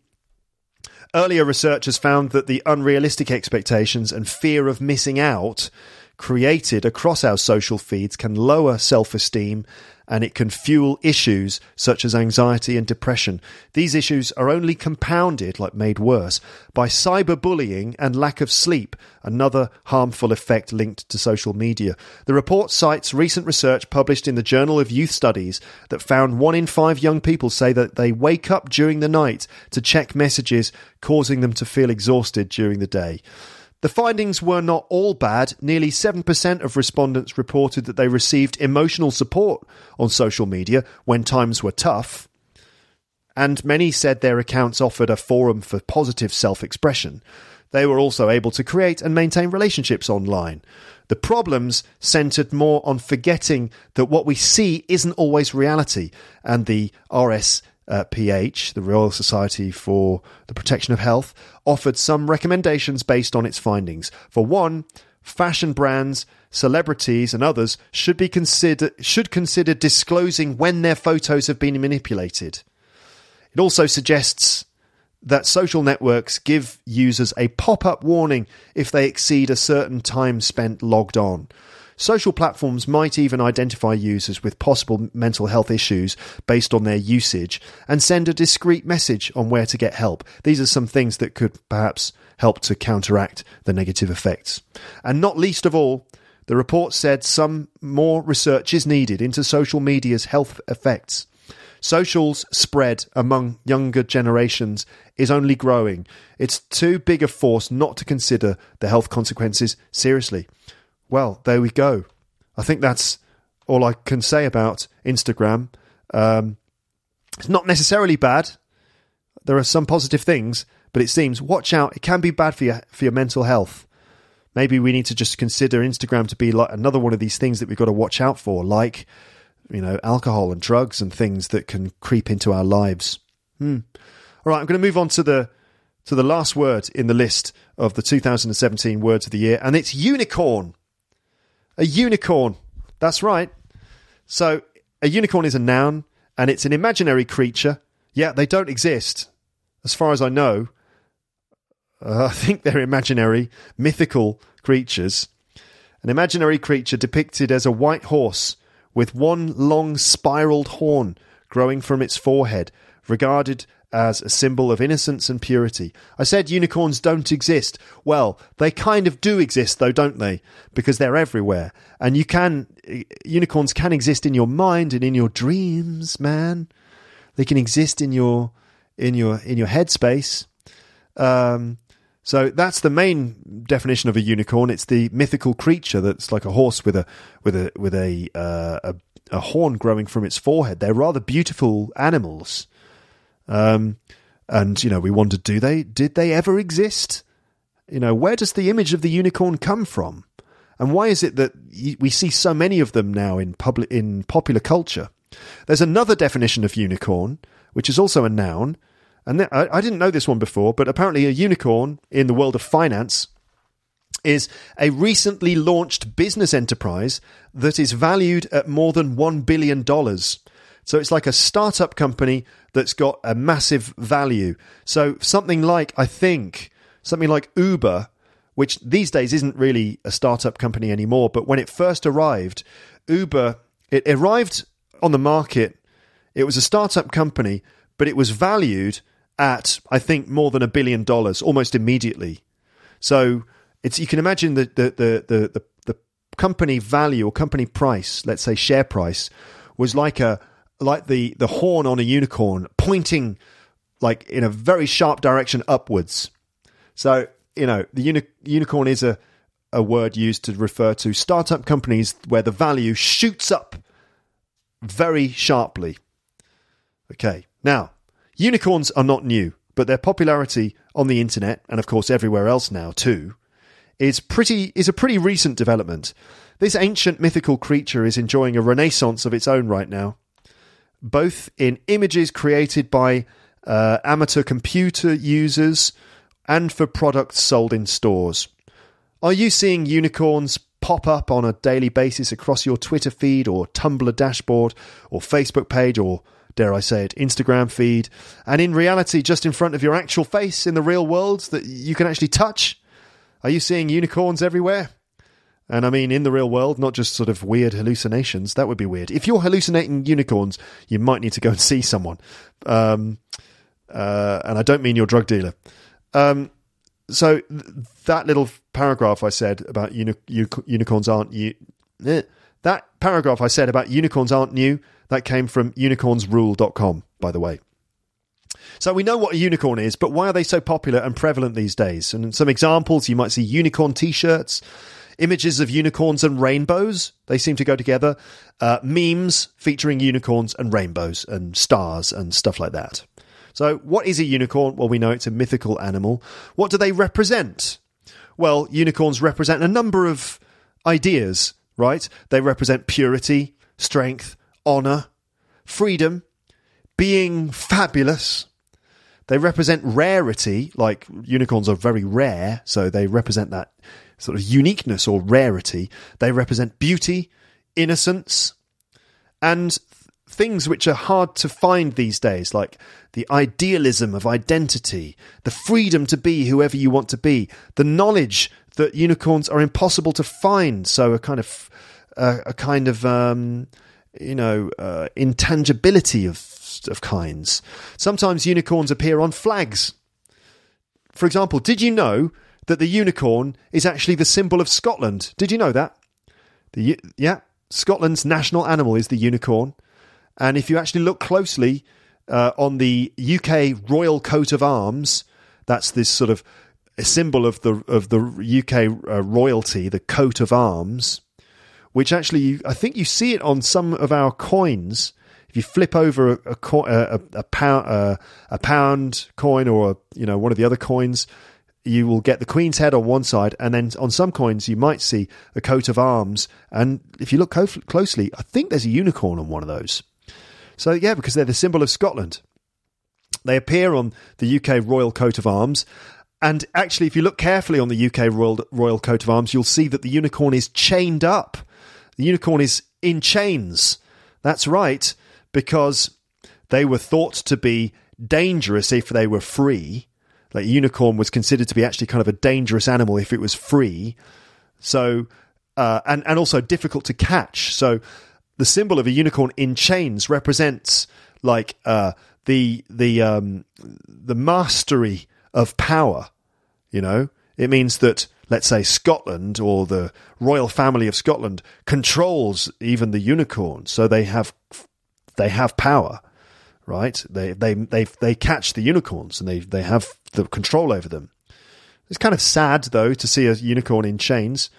Earlier research has found that the unrealistic expectations and fear of missing out created across our social feeds can lower self esteem and it can fuel issues such as anxiety and depression. These issues are only compounded, like made worse, by cyberbullying and lack of sleep, another harmful effect linked to social media. The report cites recent research published in the Journal of Youth Studies that found one in five young people say that they wake up during the night to check messages, causing them to feel exhausted during the day. The findings were not all bad. Nearly 7% of respondents reported that they received emotional support on social media when times were tough. And many said their accounts offered a forum for positive self expression. They were also able to create and maintain relationships online. The problems centered more on forgetting that what we see isn't always reality, and the RS uh, PH, the Royal Society for the Protection of Health, offered some recommendations based on its findings. For one, fashion brands, celebrities, and others should be consider should consider disclosing when their photos have been manipulated. It also suggests that social networks give users a pop-up warning if they exceed a certain time spent logged on. Social platforms might even identify users with possible mental health issues based on their usage and send a discreet message on where to get help. These are some things that could perhaps help to counteract the negative effects. And not least of all, the report said some more research is needed into social media's health effects. Social's spread among younger generations is only growing. It's too big a force not to consider the health consequences seriously. Well, there we go. I think that's all I can say about Instagram. Um, it's not necessarily bad. There are some positive things, but it seems watch out. It can be bad for your for your mental health. Maybe we need to just consider Instagram to be like another one of these things that we've got to watch out for, like you know, alcohol and drugs and things that can creep into our lives. Hmm. All right, I'm going to move on to the to the last word in the list of the 2017 words of the year, and it's unicorn. A unicorn. That's right. So, a unicorn is a noun, and it's an imaginary creature. Yeah, they don't exist, as far as I know. Uh, *laughs* I think they're imaginary, mythical creatures. An imaginary creature depicted as a white horse with one long spiraled horn growing from its forehead, regarded as a symbol of innocence and purity. I said unicorns don't exist. Well, they kind of do exist though, don't they? Because they're everywhere. And you can, unicorns can exist in your mind and in your dreams, man. They can exist in your, in your, in your headspace. Um, so that's the main definition of a unicorn. It's the mythical creature that's like a horse with a with a with a uh, a, a, horn growing from its forehead. They're rather beautiful animals. Um, and you know, we wondered, do they did they ever exist? You know, where does the image of the unicorn come from? And why is it that we see so many of them now in public in popular culture? There's another definition of unicorn, which is also a noun, and th- I, I didn't know this one before, but apparently a unicorn in the world of finance is a recently launched business enterprise that is valued at more than $1 billion. So it's like a startup company that's got a massive value. So something like, I think, something like Uber, which these days isn't really a startup company anymore, but when it first arrived, Uber, it arrived on the market. It was a startup company, but it was valued at I think more than a billion dollars almost immediately. So it's you can imagine the the the the, the, the company value or company price, let's say share price, was like a like the the horn on a unicorn pointing like in a very sharp direction upwards. So you know the uni- unicorn is a a word used to refer to startup companies where the value shoots up very sharply. Okay, now Unicorns are not new, but their popularity on the internet and of course everywhere else now too is pretty is a pretty recent development. This ancient mythical creature is enjoying a renaissance of its own right now, both in images created by uh, amateur computer users and for products sold in stores. Are you seeing unicorns pop up on a daily basis across your Twitter feed or Tumblr dashboard or Facebook page or dare I say it, Instagram feed, and in reality, just in front of your actual face in the real world that you can actually touch? Are you seeing unicorns everywhere? And I mean, in the real world, not just sort of weird hallucinations. That would be weird. If you're hallucinating unicorns, you might need to go and *laughs* see someone. Um, uh, and I don't mean your drug dealer. Um, so th- that little paragraph I said about uni- unicorns aren't you. Eh, that paragraph I said about unicorns aren't new that came from unicornsrule.com, by the way. So we know what a unicorn is, but why are they so popular and prevalent these days? And some examples, you might see unicorn t-shirts, images of unicorns and rainbows. They seem to go together. Uh, memes featuring unicorns and rainbows and stars and stuff like that. So what is a unicorn? Well, we know it's a mythical animal. What do they represent? Well, unicorns represent a number of ideas, right? They represent purity, strength, honor, freedom, being fabulous. They represent rarity, like unicorns are very rare, so they represent that sort of uniqueness or rarity. They represent beauty, innocence, and things which are hard to find these days, like the idealism of identity, the freedom to be whoever you want to be, the knowledge that unicorns are impossible to find. So a kind of uh, a kind of um, you know uh, intangibility of of kinds. Sometimes unicorns appear on flags. For example, did you know that the unicorn is actually the symbol of Scotland? Did you know that? The yeah, Scotland's national animal is the unicorn, and if you actually look closely uh, on the UK royal coat of arms, that's this sort of a symbol of the of the UK uh, royalty, the coat of arms, which actually I think you see it on some of our coins. If you flip over a a, a, a pound uh, a pound coin or a, you know one of the other coins, you will get the Queen's head on one side, and then on some coins you might see a coat of arms. And if you look co- closely, I think there's a unicorn on one of those. So yeah, because they're the symbol of Scotland. They appear on the UK royal coat of arms. And actually, if you look carefully on the UK royal, royal coat of arms, you'll see that the unicorn is chained up. The unicorn is in chains. That's right, because they were thought to be dangerous if they were free like unicorn was considered to be actually kind of a dangerous animal if it was free. So, uh, and and also difficult to catch. So, the symbol of a unicorn in chains represents like uh, the the um, the mastery of power. You know, it means that let's say Scotland or the royal family of Scotland controls even the unicorn, so they have they have power right? They they they they catch the unicorns and they they have the control over them. It's kind of sad though to see a unicorn in chains,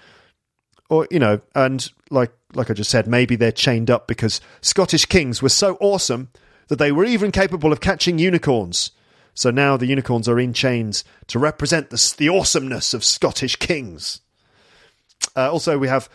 or you know, and like like I just said, maybe they're chained up because Scottish kings were so awesome that they were even capable of catching unicorns. So now the unicorns are in chains to represent the, the awesomeness of Scottish kings. Uh, also, we have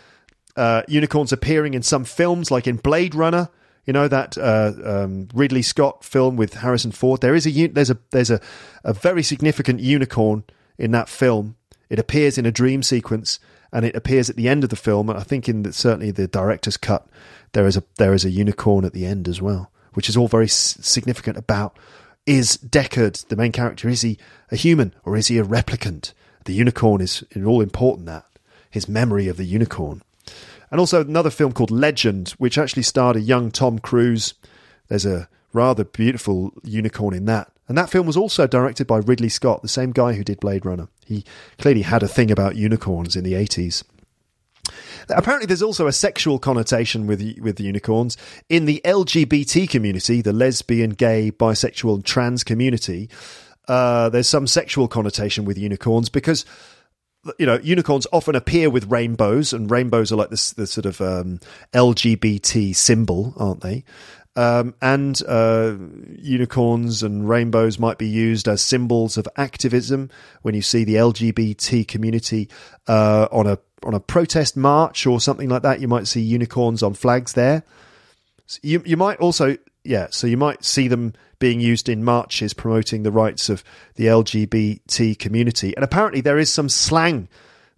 uh, unicorns appearing in some films, like in Blade Runner, you know that uh, um, Ridley Scott film with Harrison Ford. There is a there's a there's a, a very significant unicorn in that film. It appears in a dream sequence, and it appears at the end of the film. And I think in the, certainly the director's cut, there is a there is a unicorn at the end as well, which is all very significant about is Deckard the main character? Is he a human or is he a replicant? The unicorn is all important. That his memory of the unicorn and also another film called Legend, which actually starred a young Tom Cruise. There's a rather beautiful unicorn in that. And that film was also directed by Ridley Scott, the same guy who did Blade Runner. He clearly had a thing about unicorns in the 80s. Apparently, there's also a sexual connotation with with unicorns in the LGBT community, the lesbian, gay, bisexual, and trans community. Uh, there's some sexual connotation with unicorns because you know, unicorns often appear with rainbows, and rainbows are like this the sort of um, LGBT symbol, aren't they? Um, and uh, unicorns and rainbows might be used as symbols of activism. When you see the LGBT community uh, on a on a protest march or something like that, you might see unicorns on flags there. So you you might also yeah, so you might see them being used in marches promoting the rights of the LGBT community. And apparently, there is some slang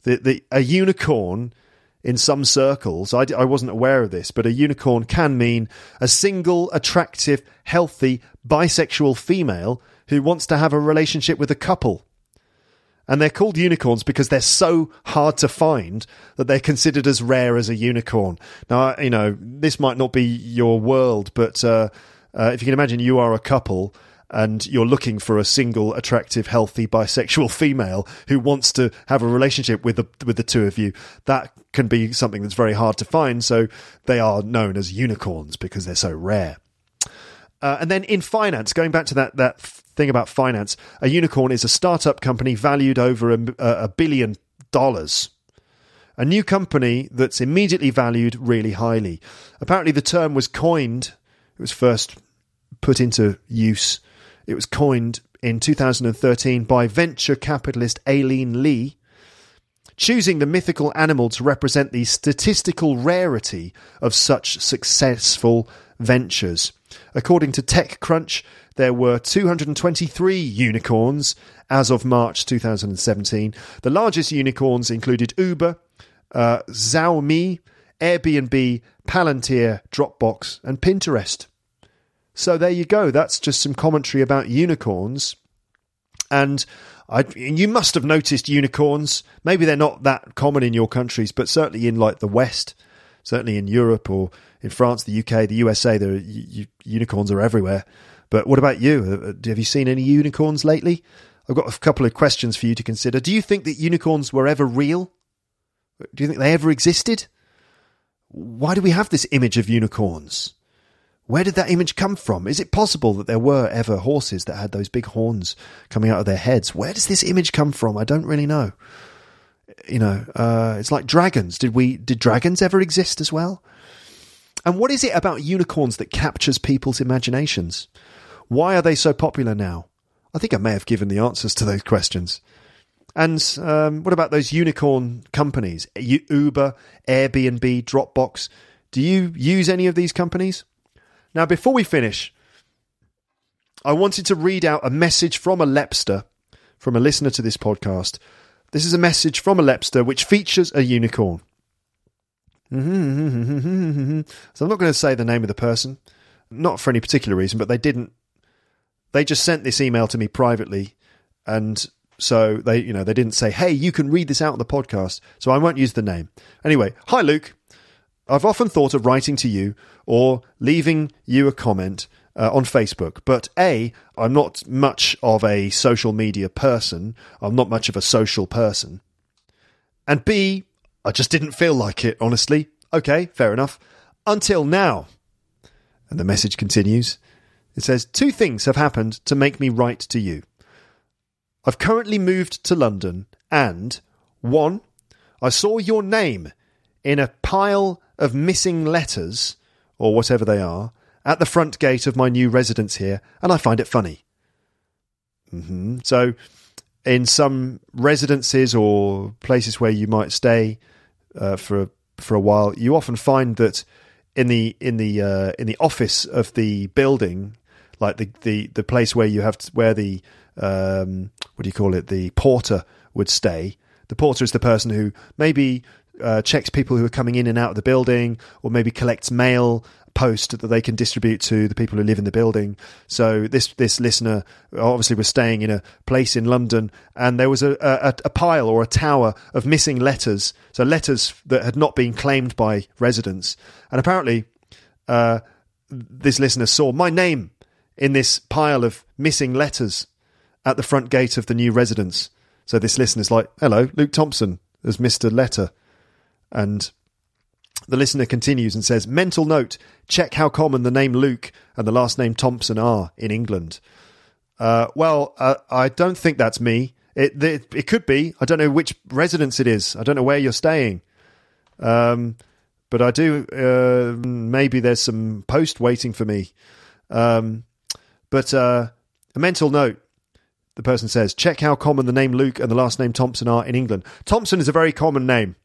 that the, a unicorn in some circles, I, I wasn't aware of this, but a unicorn can mean a single, attractive, healthy, bisexual female who wants to have a relationship with a couple. And they're called unicorns because they're so hard to find that they're considered as rare as a unicorn. Now, you know, this might not be your world, but uh, uh, if you can imagine you are a couple and you're looking for a single, attractive, healthy, bisexual *laughs* female who wants to have a relationship with the with the two of you, that can be something that's very hard to find. So they are known as unicorns because they're so rare. Uh, and then in finance, going back to that that thing about finance, a unicorn is a startup company valued over a, a billion dollars. A new company that's immediately valued really highly. Apparently, the term was coined it was first put into use. It was coined in 2013 by venture capitalist Aileen Lee, choosing the mythical animal to represent the statistical rarity of such successful ventures. According to TechCrunch, there were 223 unicorns as of March 2017. The largest unicorns included Uber, uh, Xiaomi, Airbnb, Palantir, Dropbox, and Pinterest. So there you go. That's just some commentary about unicorns. And I, you must have noticed unicorns. Maybe they're not that common in your countries, but certainly in like the West, certainly in Europe or in France, the UK, the USA, are, unicorns are everywhere. But what about you? Uh, uh, have you seen any unicorns lately? I've got a couple of questions for you to consider. Do you think that unicorns were ever real? Do you think they ever existed? Why do we have this image of unicorns? Where did that image come from? Is it possible that there were ever horses that had those big horns coming out of their heads? Where does this image come from? I don't really know. You know, uh, it's like dragons. Did we? Did dragons ever exist as well? And what is it about unicorns that captures people's imaginations? Why are they so popular now? I think I may have given the answers to those questions. And um, what about those unicorn companies? Uber, Airbnb, Dropbox. Do you use any of these companies? Now, before we finish, I wanted to read out a message from a Lepster, from a listener to this podcast. This is a message from a Lepster which features a unicorn. *laughs* so I'm not going to say the name of the person, not for any particular reason, but they didn't. They just sent this email to me privately, and so they, you know, they didn't say, "Hey, you can read this out on the podcast." So I won't use the name. Anyway, hi Luke. I've often thought of writing to you or leaving you a comment uh, on Facebook, but A, I'm not much of a social media person. I'm not much of a social person. And B, I just didn't feel like it, honestly. Okay, fair enough. Until now. And the message continues. It says, Two things have happened to make me write to you. I've currently moved to London, and one, I saw your name in a pile of missing letters, or whatever they are, at the front gate of my new residence here, and I find it funny. Mm-hmm. So, in some residences or places where you might stay uh, for a, for a while, you often find that in the in the uh, in the office of the building, like the the, the place where you have to, where the um, what do you call it, the porter would stay. The porter is the person who maybe uh, checks people who are coming in and out of the building, or maybe collects mail post that they can distribute to the people who live in the building. So this this listener obviously was staying in a place in London, and there was a, a, a pile or a tower of missing letters. So letters that had not been claimed by residents, and apparently, uh, this listener saw my name in this pile of missing letters at the front gate of the new residence. So this listener's like, "Hello, Luke Thompson has Mr. letter." And the listener continues and says, Mental note, check how common the name Luke and the last name Thompson are in England. Uh, well, uh, I don't think that's me. It, it, it could be. I don't know which residence it is. I don't know where you're staying. Um, but I do. Uh, maybe there's some post waiting for me. Um, but uh, a mental note. The person says, check how common the name Luke and the last name Thompson are in England. Thompson is a very common name.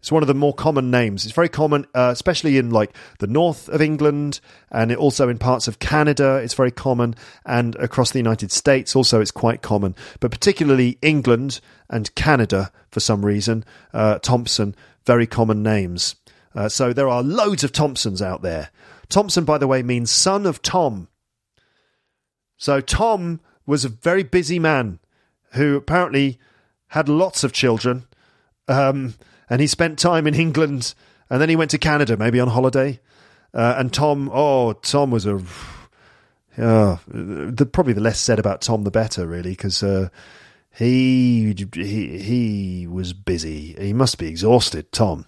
It's one of the more common names. It's very common, uh, especially in like the north of England and also in parts of Canada. It's very common, and across the United States also it's quite common. But particularly England and Canada, for some reason, uh, Thompson, very common names. Uh, so there are loads of Thompsons out there. Thompson, by the way, means son of Tom. So Tom was a very busy man who apparently had lots of children. Um, and he spent time in England, and then he went to Canada, maybe on holiday. Uh, and Tom, oh, Tom was a. Uh, the, probably the less said about Tom, the better, really, because uh, he he he was busy. He must be exhausted, Tom,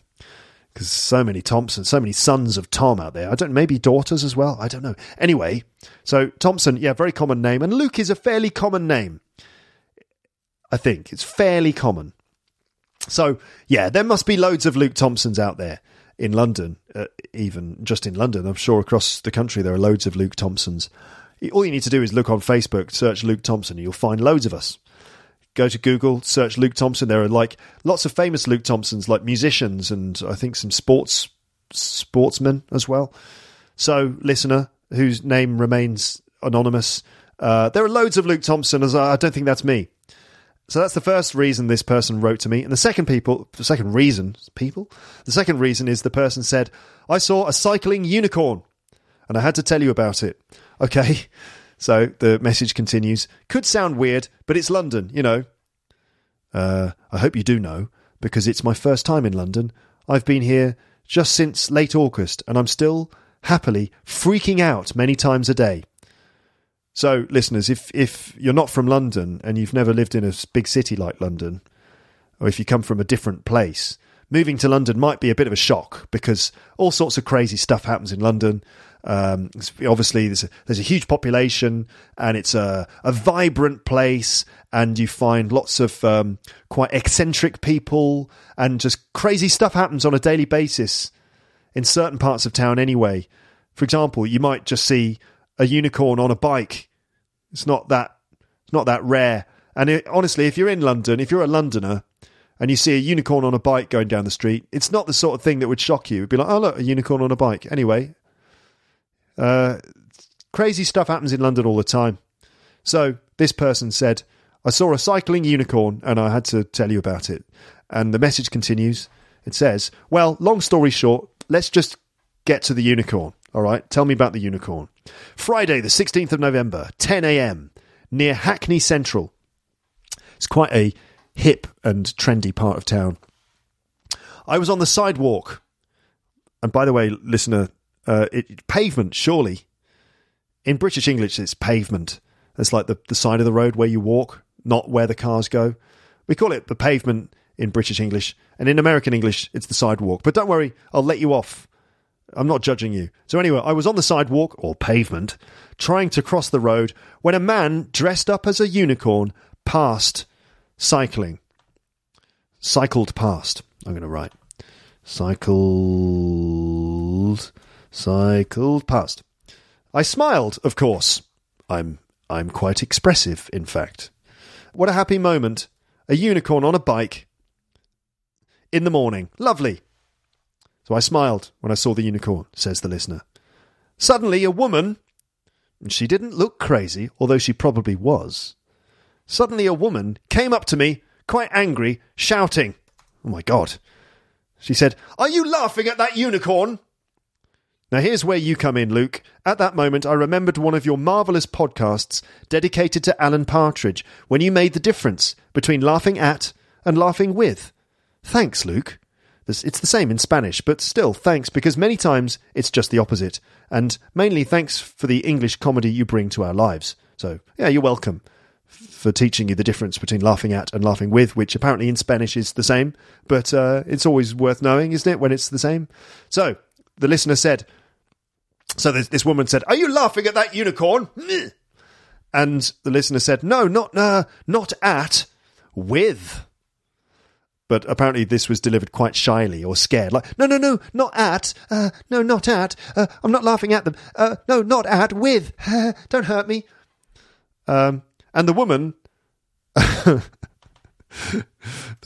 because so many Thompson, so many sons of Tom out there. I don't maybe daughters as well. I don't know. Anyway, so Thompson, yeah, very common name, and Luke is a fairly common name. I think it's fairly common. So, yeah, there must be loads of Luke Thompsons out there in London, uh, even just in London. I'm sure across the country there are loads of Luke Thompsons. All you need to do is look on Facebook, search Luke Thompson, and you'll find loads of us. Go to Google, search Luke Thompson. There are like lots of famous Luke Thompsons, like musicians and I think some sports sportsmen as well. So, listener whose name remains anonymous, uh, there are loads of Luke Thompson. As I, I don't think that's me. So that's the first reason this person wrote to me. And the second people, the second reason, people, the second reason is the person said, I saw a cycling unicorn and I had to tell you about it. Okay. So the message continues. Could sound weird, but it's London, you know. Uh, I hope you do know, because it's my first time in London. I've been here just since late August, and I'm still happily freaking out many times a day. So, listeners, if if you're not from London and you've never lived in a big city like London, or if you come from a different place, moving to London might be a bit of a shock because all sorts of crazy stuff happens in London. Um, obviously, there's a, there's a huge population and it's a, a vibrant place, and you find lots of um, quite eccentric people, and just crazy stuff happens on a daily basis in certain parts of town anyway. For example, you might just see a unicorn on a bike. It's not that it's not that rare. And it, honestly, if you're in London, if you're a Londoner and you see a unicorn on a bike going down the street, it's not the sort of thing that would shock you. It'd be like, oh look, a unicorn on a bike. Anyway, uh, crazy stuff happens in London all the time. So this person said, I saw a cycling unicorn and I had to tell you about it. And the message continues. It says, Well, long story short, let's just get to the unicorn. All right, tell me about the unicorn. Friday, the 16th of November, 10 a.m., near Hackney Central. It's quite a hip and trendy part of town. I was on the sidewalk. And by the way, listener, uh, it, pavement, surely. In British English, it's pavement. It's like the, the side of the road where you walk, not where the cars go. We call it the pavement in British English. And in American English, it's the sidewalk. But don't worry, I'll let you off I'm not judging you. So, anyway, I was on the sidewalk, or pavement, trying to cross the road when a man dressed up as a unicorn passed cycling. Cycled past. I'm going to write. Cycled. Cycled past. I smiled, of course. I'm I'm quite expressive, in fact. What a happy moment. A unicorn on a bike in the morning. Lovely. So I smiled when I saw the unicorn, says the listener. Suddenly, a woman, and she didn't look crazy, although she probably was. Suddenly, a woman came up to me, quite angry, shouting, Oh my God. She said, Are you laughing at that unicorn? Now, here's where you come in, Luke. At that moment, I remembered one of your marvellous podcasts dedicated to Alan Partridge when you made the difference between laughing at and laughing with. Thanks, Luke. It's the same in Spanish, but still, thanks, because many times it's just the opposite. And mainly thanks for the English comedy you bring to our lives. So, yeah, you're welcome for teaching you the difference between laughing at and laughing with, which apparently in Spanish is the same, but uh, it's always worth knowing, isn't it, when it's the same? So, the listener said, so this, this woman said, Are you laughing at that unicorn? And the listener said, No, not, uh, not at, with but apparently this was delivered quite shyly or scared. Like, no, no, no, not at. Uh, no, not at. Uh, I'm not laughing at them. Uh, no, not at. With. don't hurt me. Um, and the woman, *laughs* the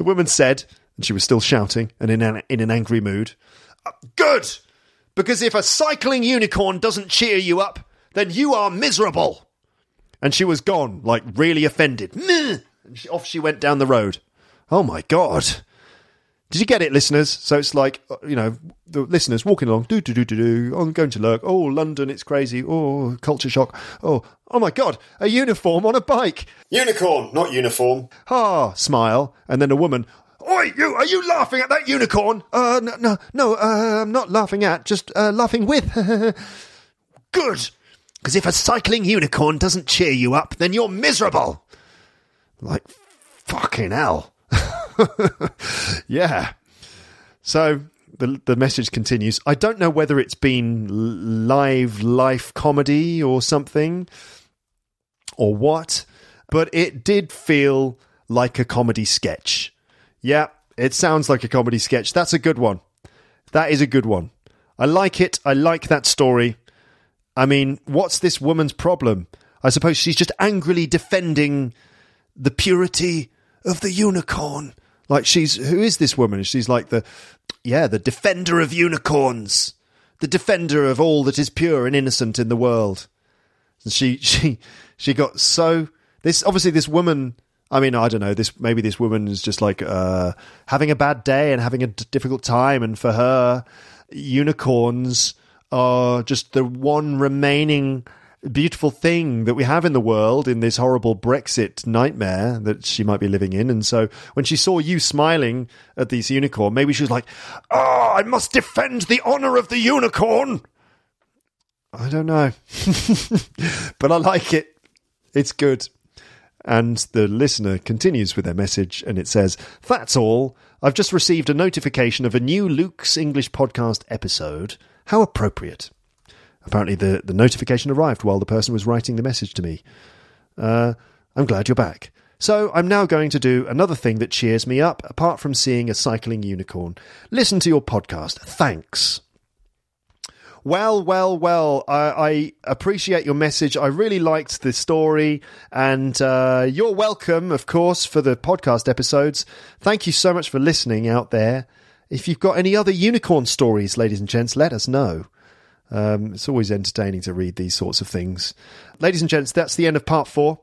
woman said, and she was still shouting and in an, in an angry mood, uh, "Good, because if a cycling unicorn doesn't cheer you up, then you are miserable." And she was gone, like really offended. And she, off she went down the road. Oh my god! Did you get it, listeners? So it's like uh, you know the listeners walking along, do do do do do. I'm going to lurk. Oh, London, it's crazy. Oh, culture shock. Oh, oh my god, a uniform on a bike. Unicorn, not uniform. Ah, smile, and then a woman. Oi, you! Are you laughing at that unicorn? Uh, no, no, no. Uh, I'm not laughing at, just uh, laughing with. *laughs* Good, because if a cycling unicorn doesn't cheer you up, then you're miserable. Like fucking hell. *laughs* yeah. So the the message continues. I don't know whether it's been live life comedy or something or what, but it did feel like a comedy sketch. Yeah, it sounds like a comedy sketch. That's a good one. That is a good one. I like it. I like that story. I mean, what's this woman's problem? I suppose she's just angrily defending the purity of the unicorn like she's who is this woman? She's like the yeah, the defender of unicorns, the defender of all that is pure and innocent in the world. And she *laughs* she she got so this obviously this woman I mean, I don't know. This maybe this woman is just like uh, having a bad day and having a d- difficult time, and for her, unicorns are just the one remaining beautiful thing that we have in the world in this horrible Brexit nightmare that she might be living in. And so when she saw you smiling at this unicorn, maybe she was like, "Oh, I must defend the honor of the unicorn." I don't know, *laughs* but I like it. It's good. And the listener continues with their message, and it says, That's all. I've just received a notification of a new Luke's English podcast episode. How appropriate. Apparently, the, the notification arrived while the person was writing the message to me. Uh, I'm glad you're back. So, I'm now going to do another thing that cheers me up, apart from seeing a cycling unicorn. Listen to your podcast. Thanks. Well, well, well. I, I, appreciate your message. I really liked the story, and uh, you're welcome, of course, for the podcast episodes. Thank you so much for listening out there. If you've got any other unicorn stories, ladies and gents, let us know. Um, it's always entertaining to read these sorts of things. Ladies and gents, that's the end of part four.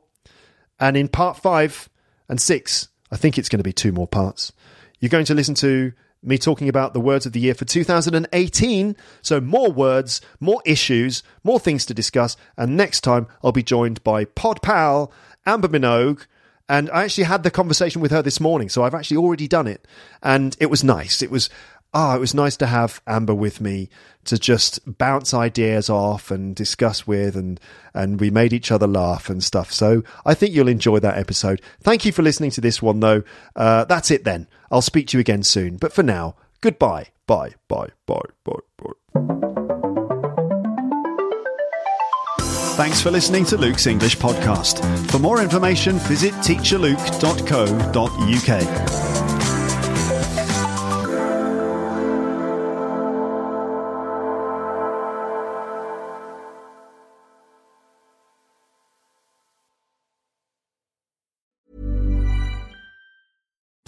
And in part five and six, I think it's going to be two more parts. You're going to listen to me talking about the words of the year for 2018. So, more words, more issues, more things to discuss. And next time, I'll be joined by Pod Pal, Amber Minogue. And I actually had the conversation with her this morning. So, I've actually already done it. And it was nice. It was ah, oh, it was nice to have Amber with me to just bounce ideas off and discuss with, and and we made each other laugh and stuff. So I think you'll enjoy that episode. Thank you for listening to this one, though. Uh, that's it then. I'll speak to you again soon. But for now, goodbye. Bye. Bye. Bye. Bye. Bye. Thanks for listening to Luke's English podcast. For more information, visit teacherluke.co.uk.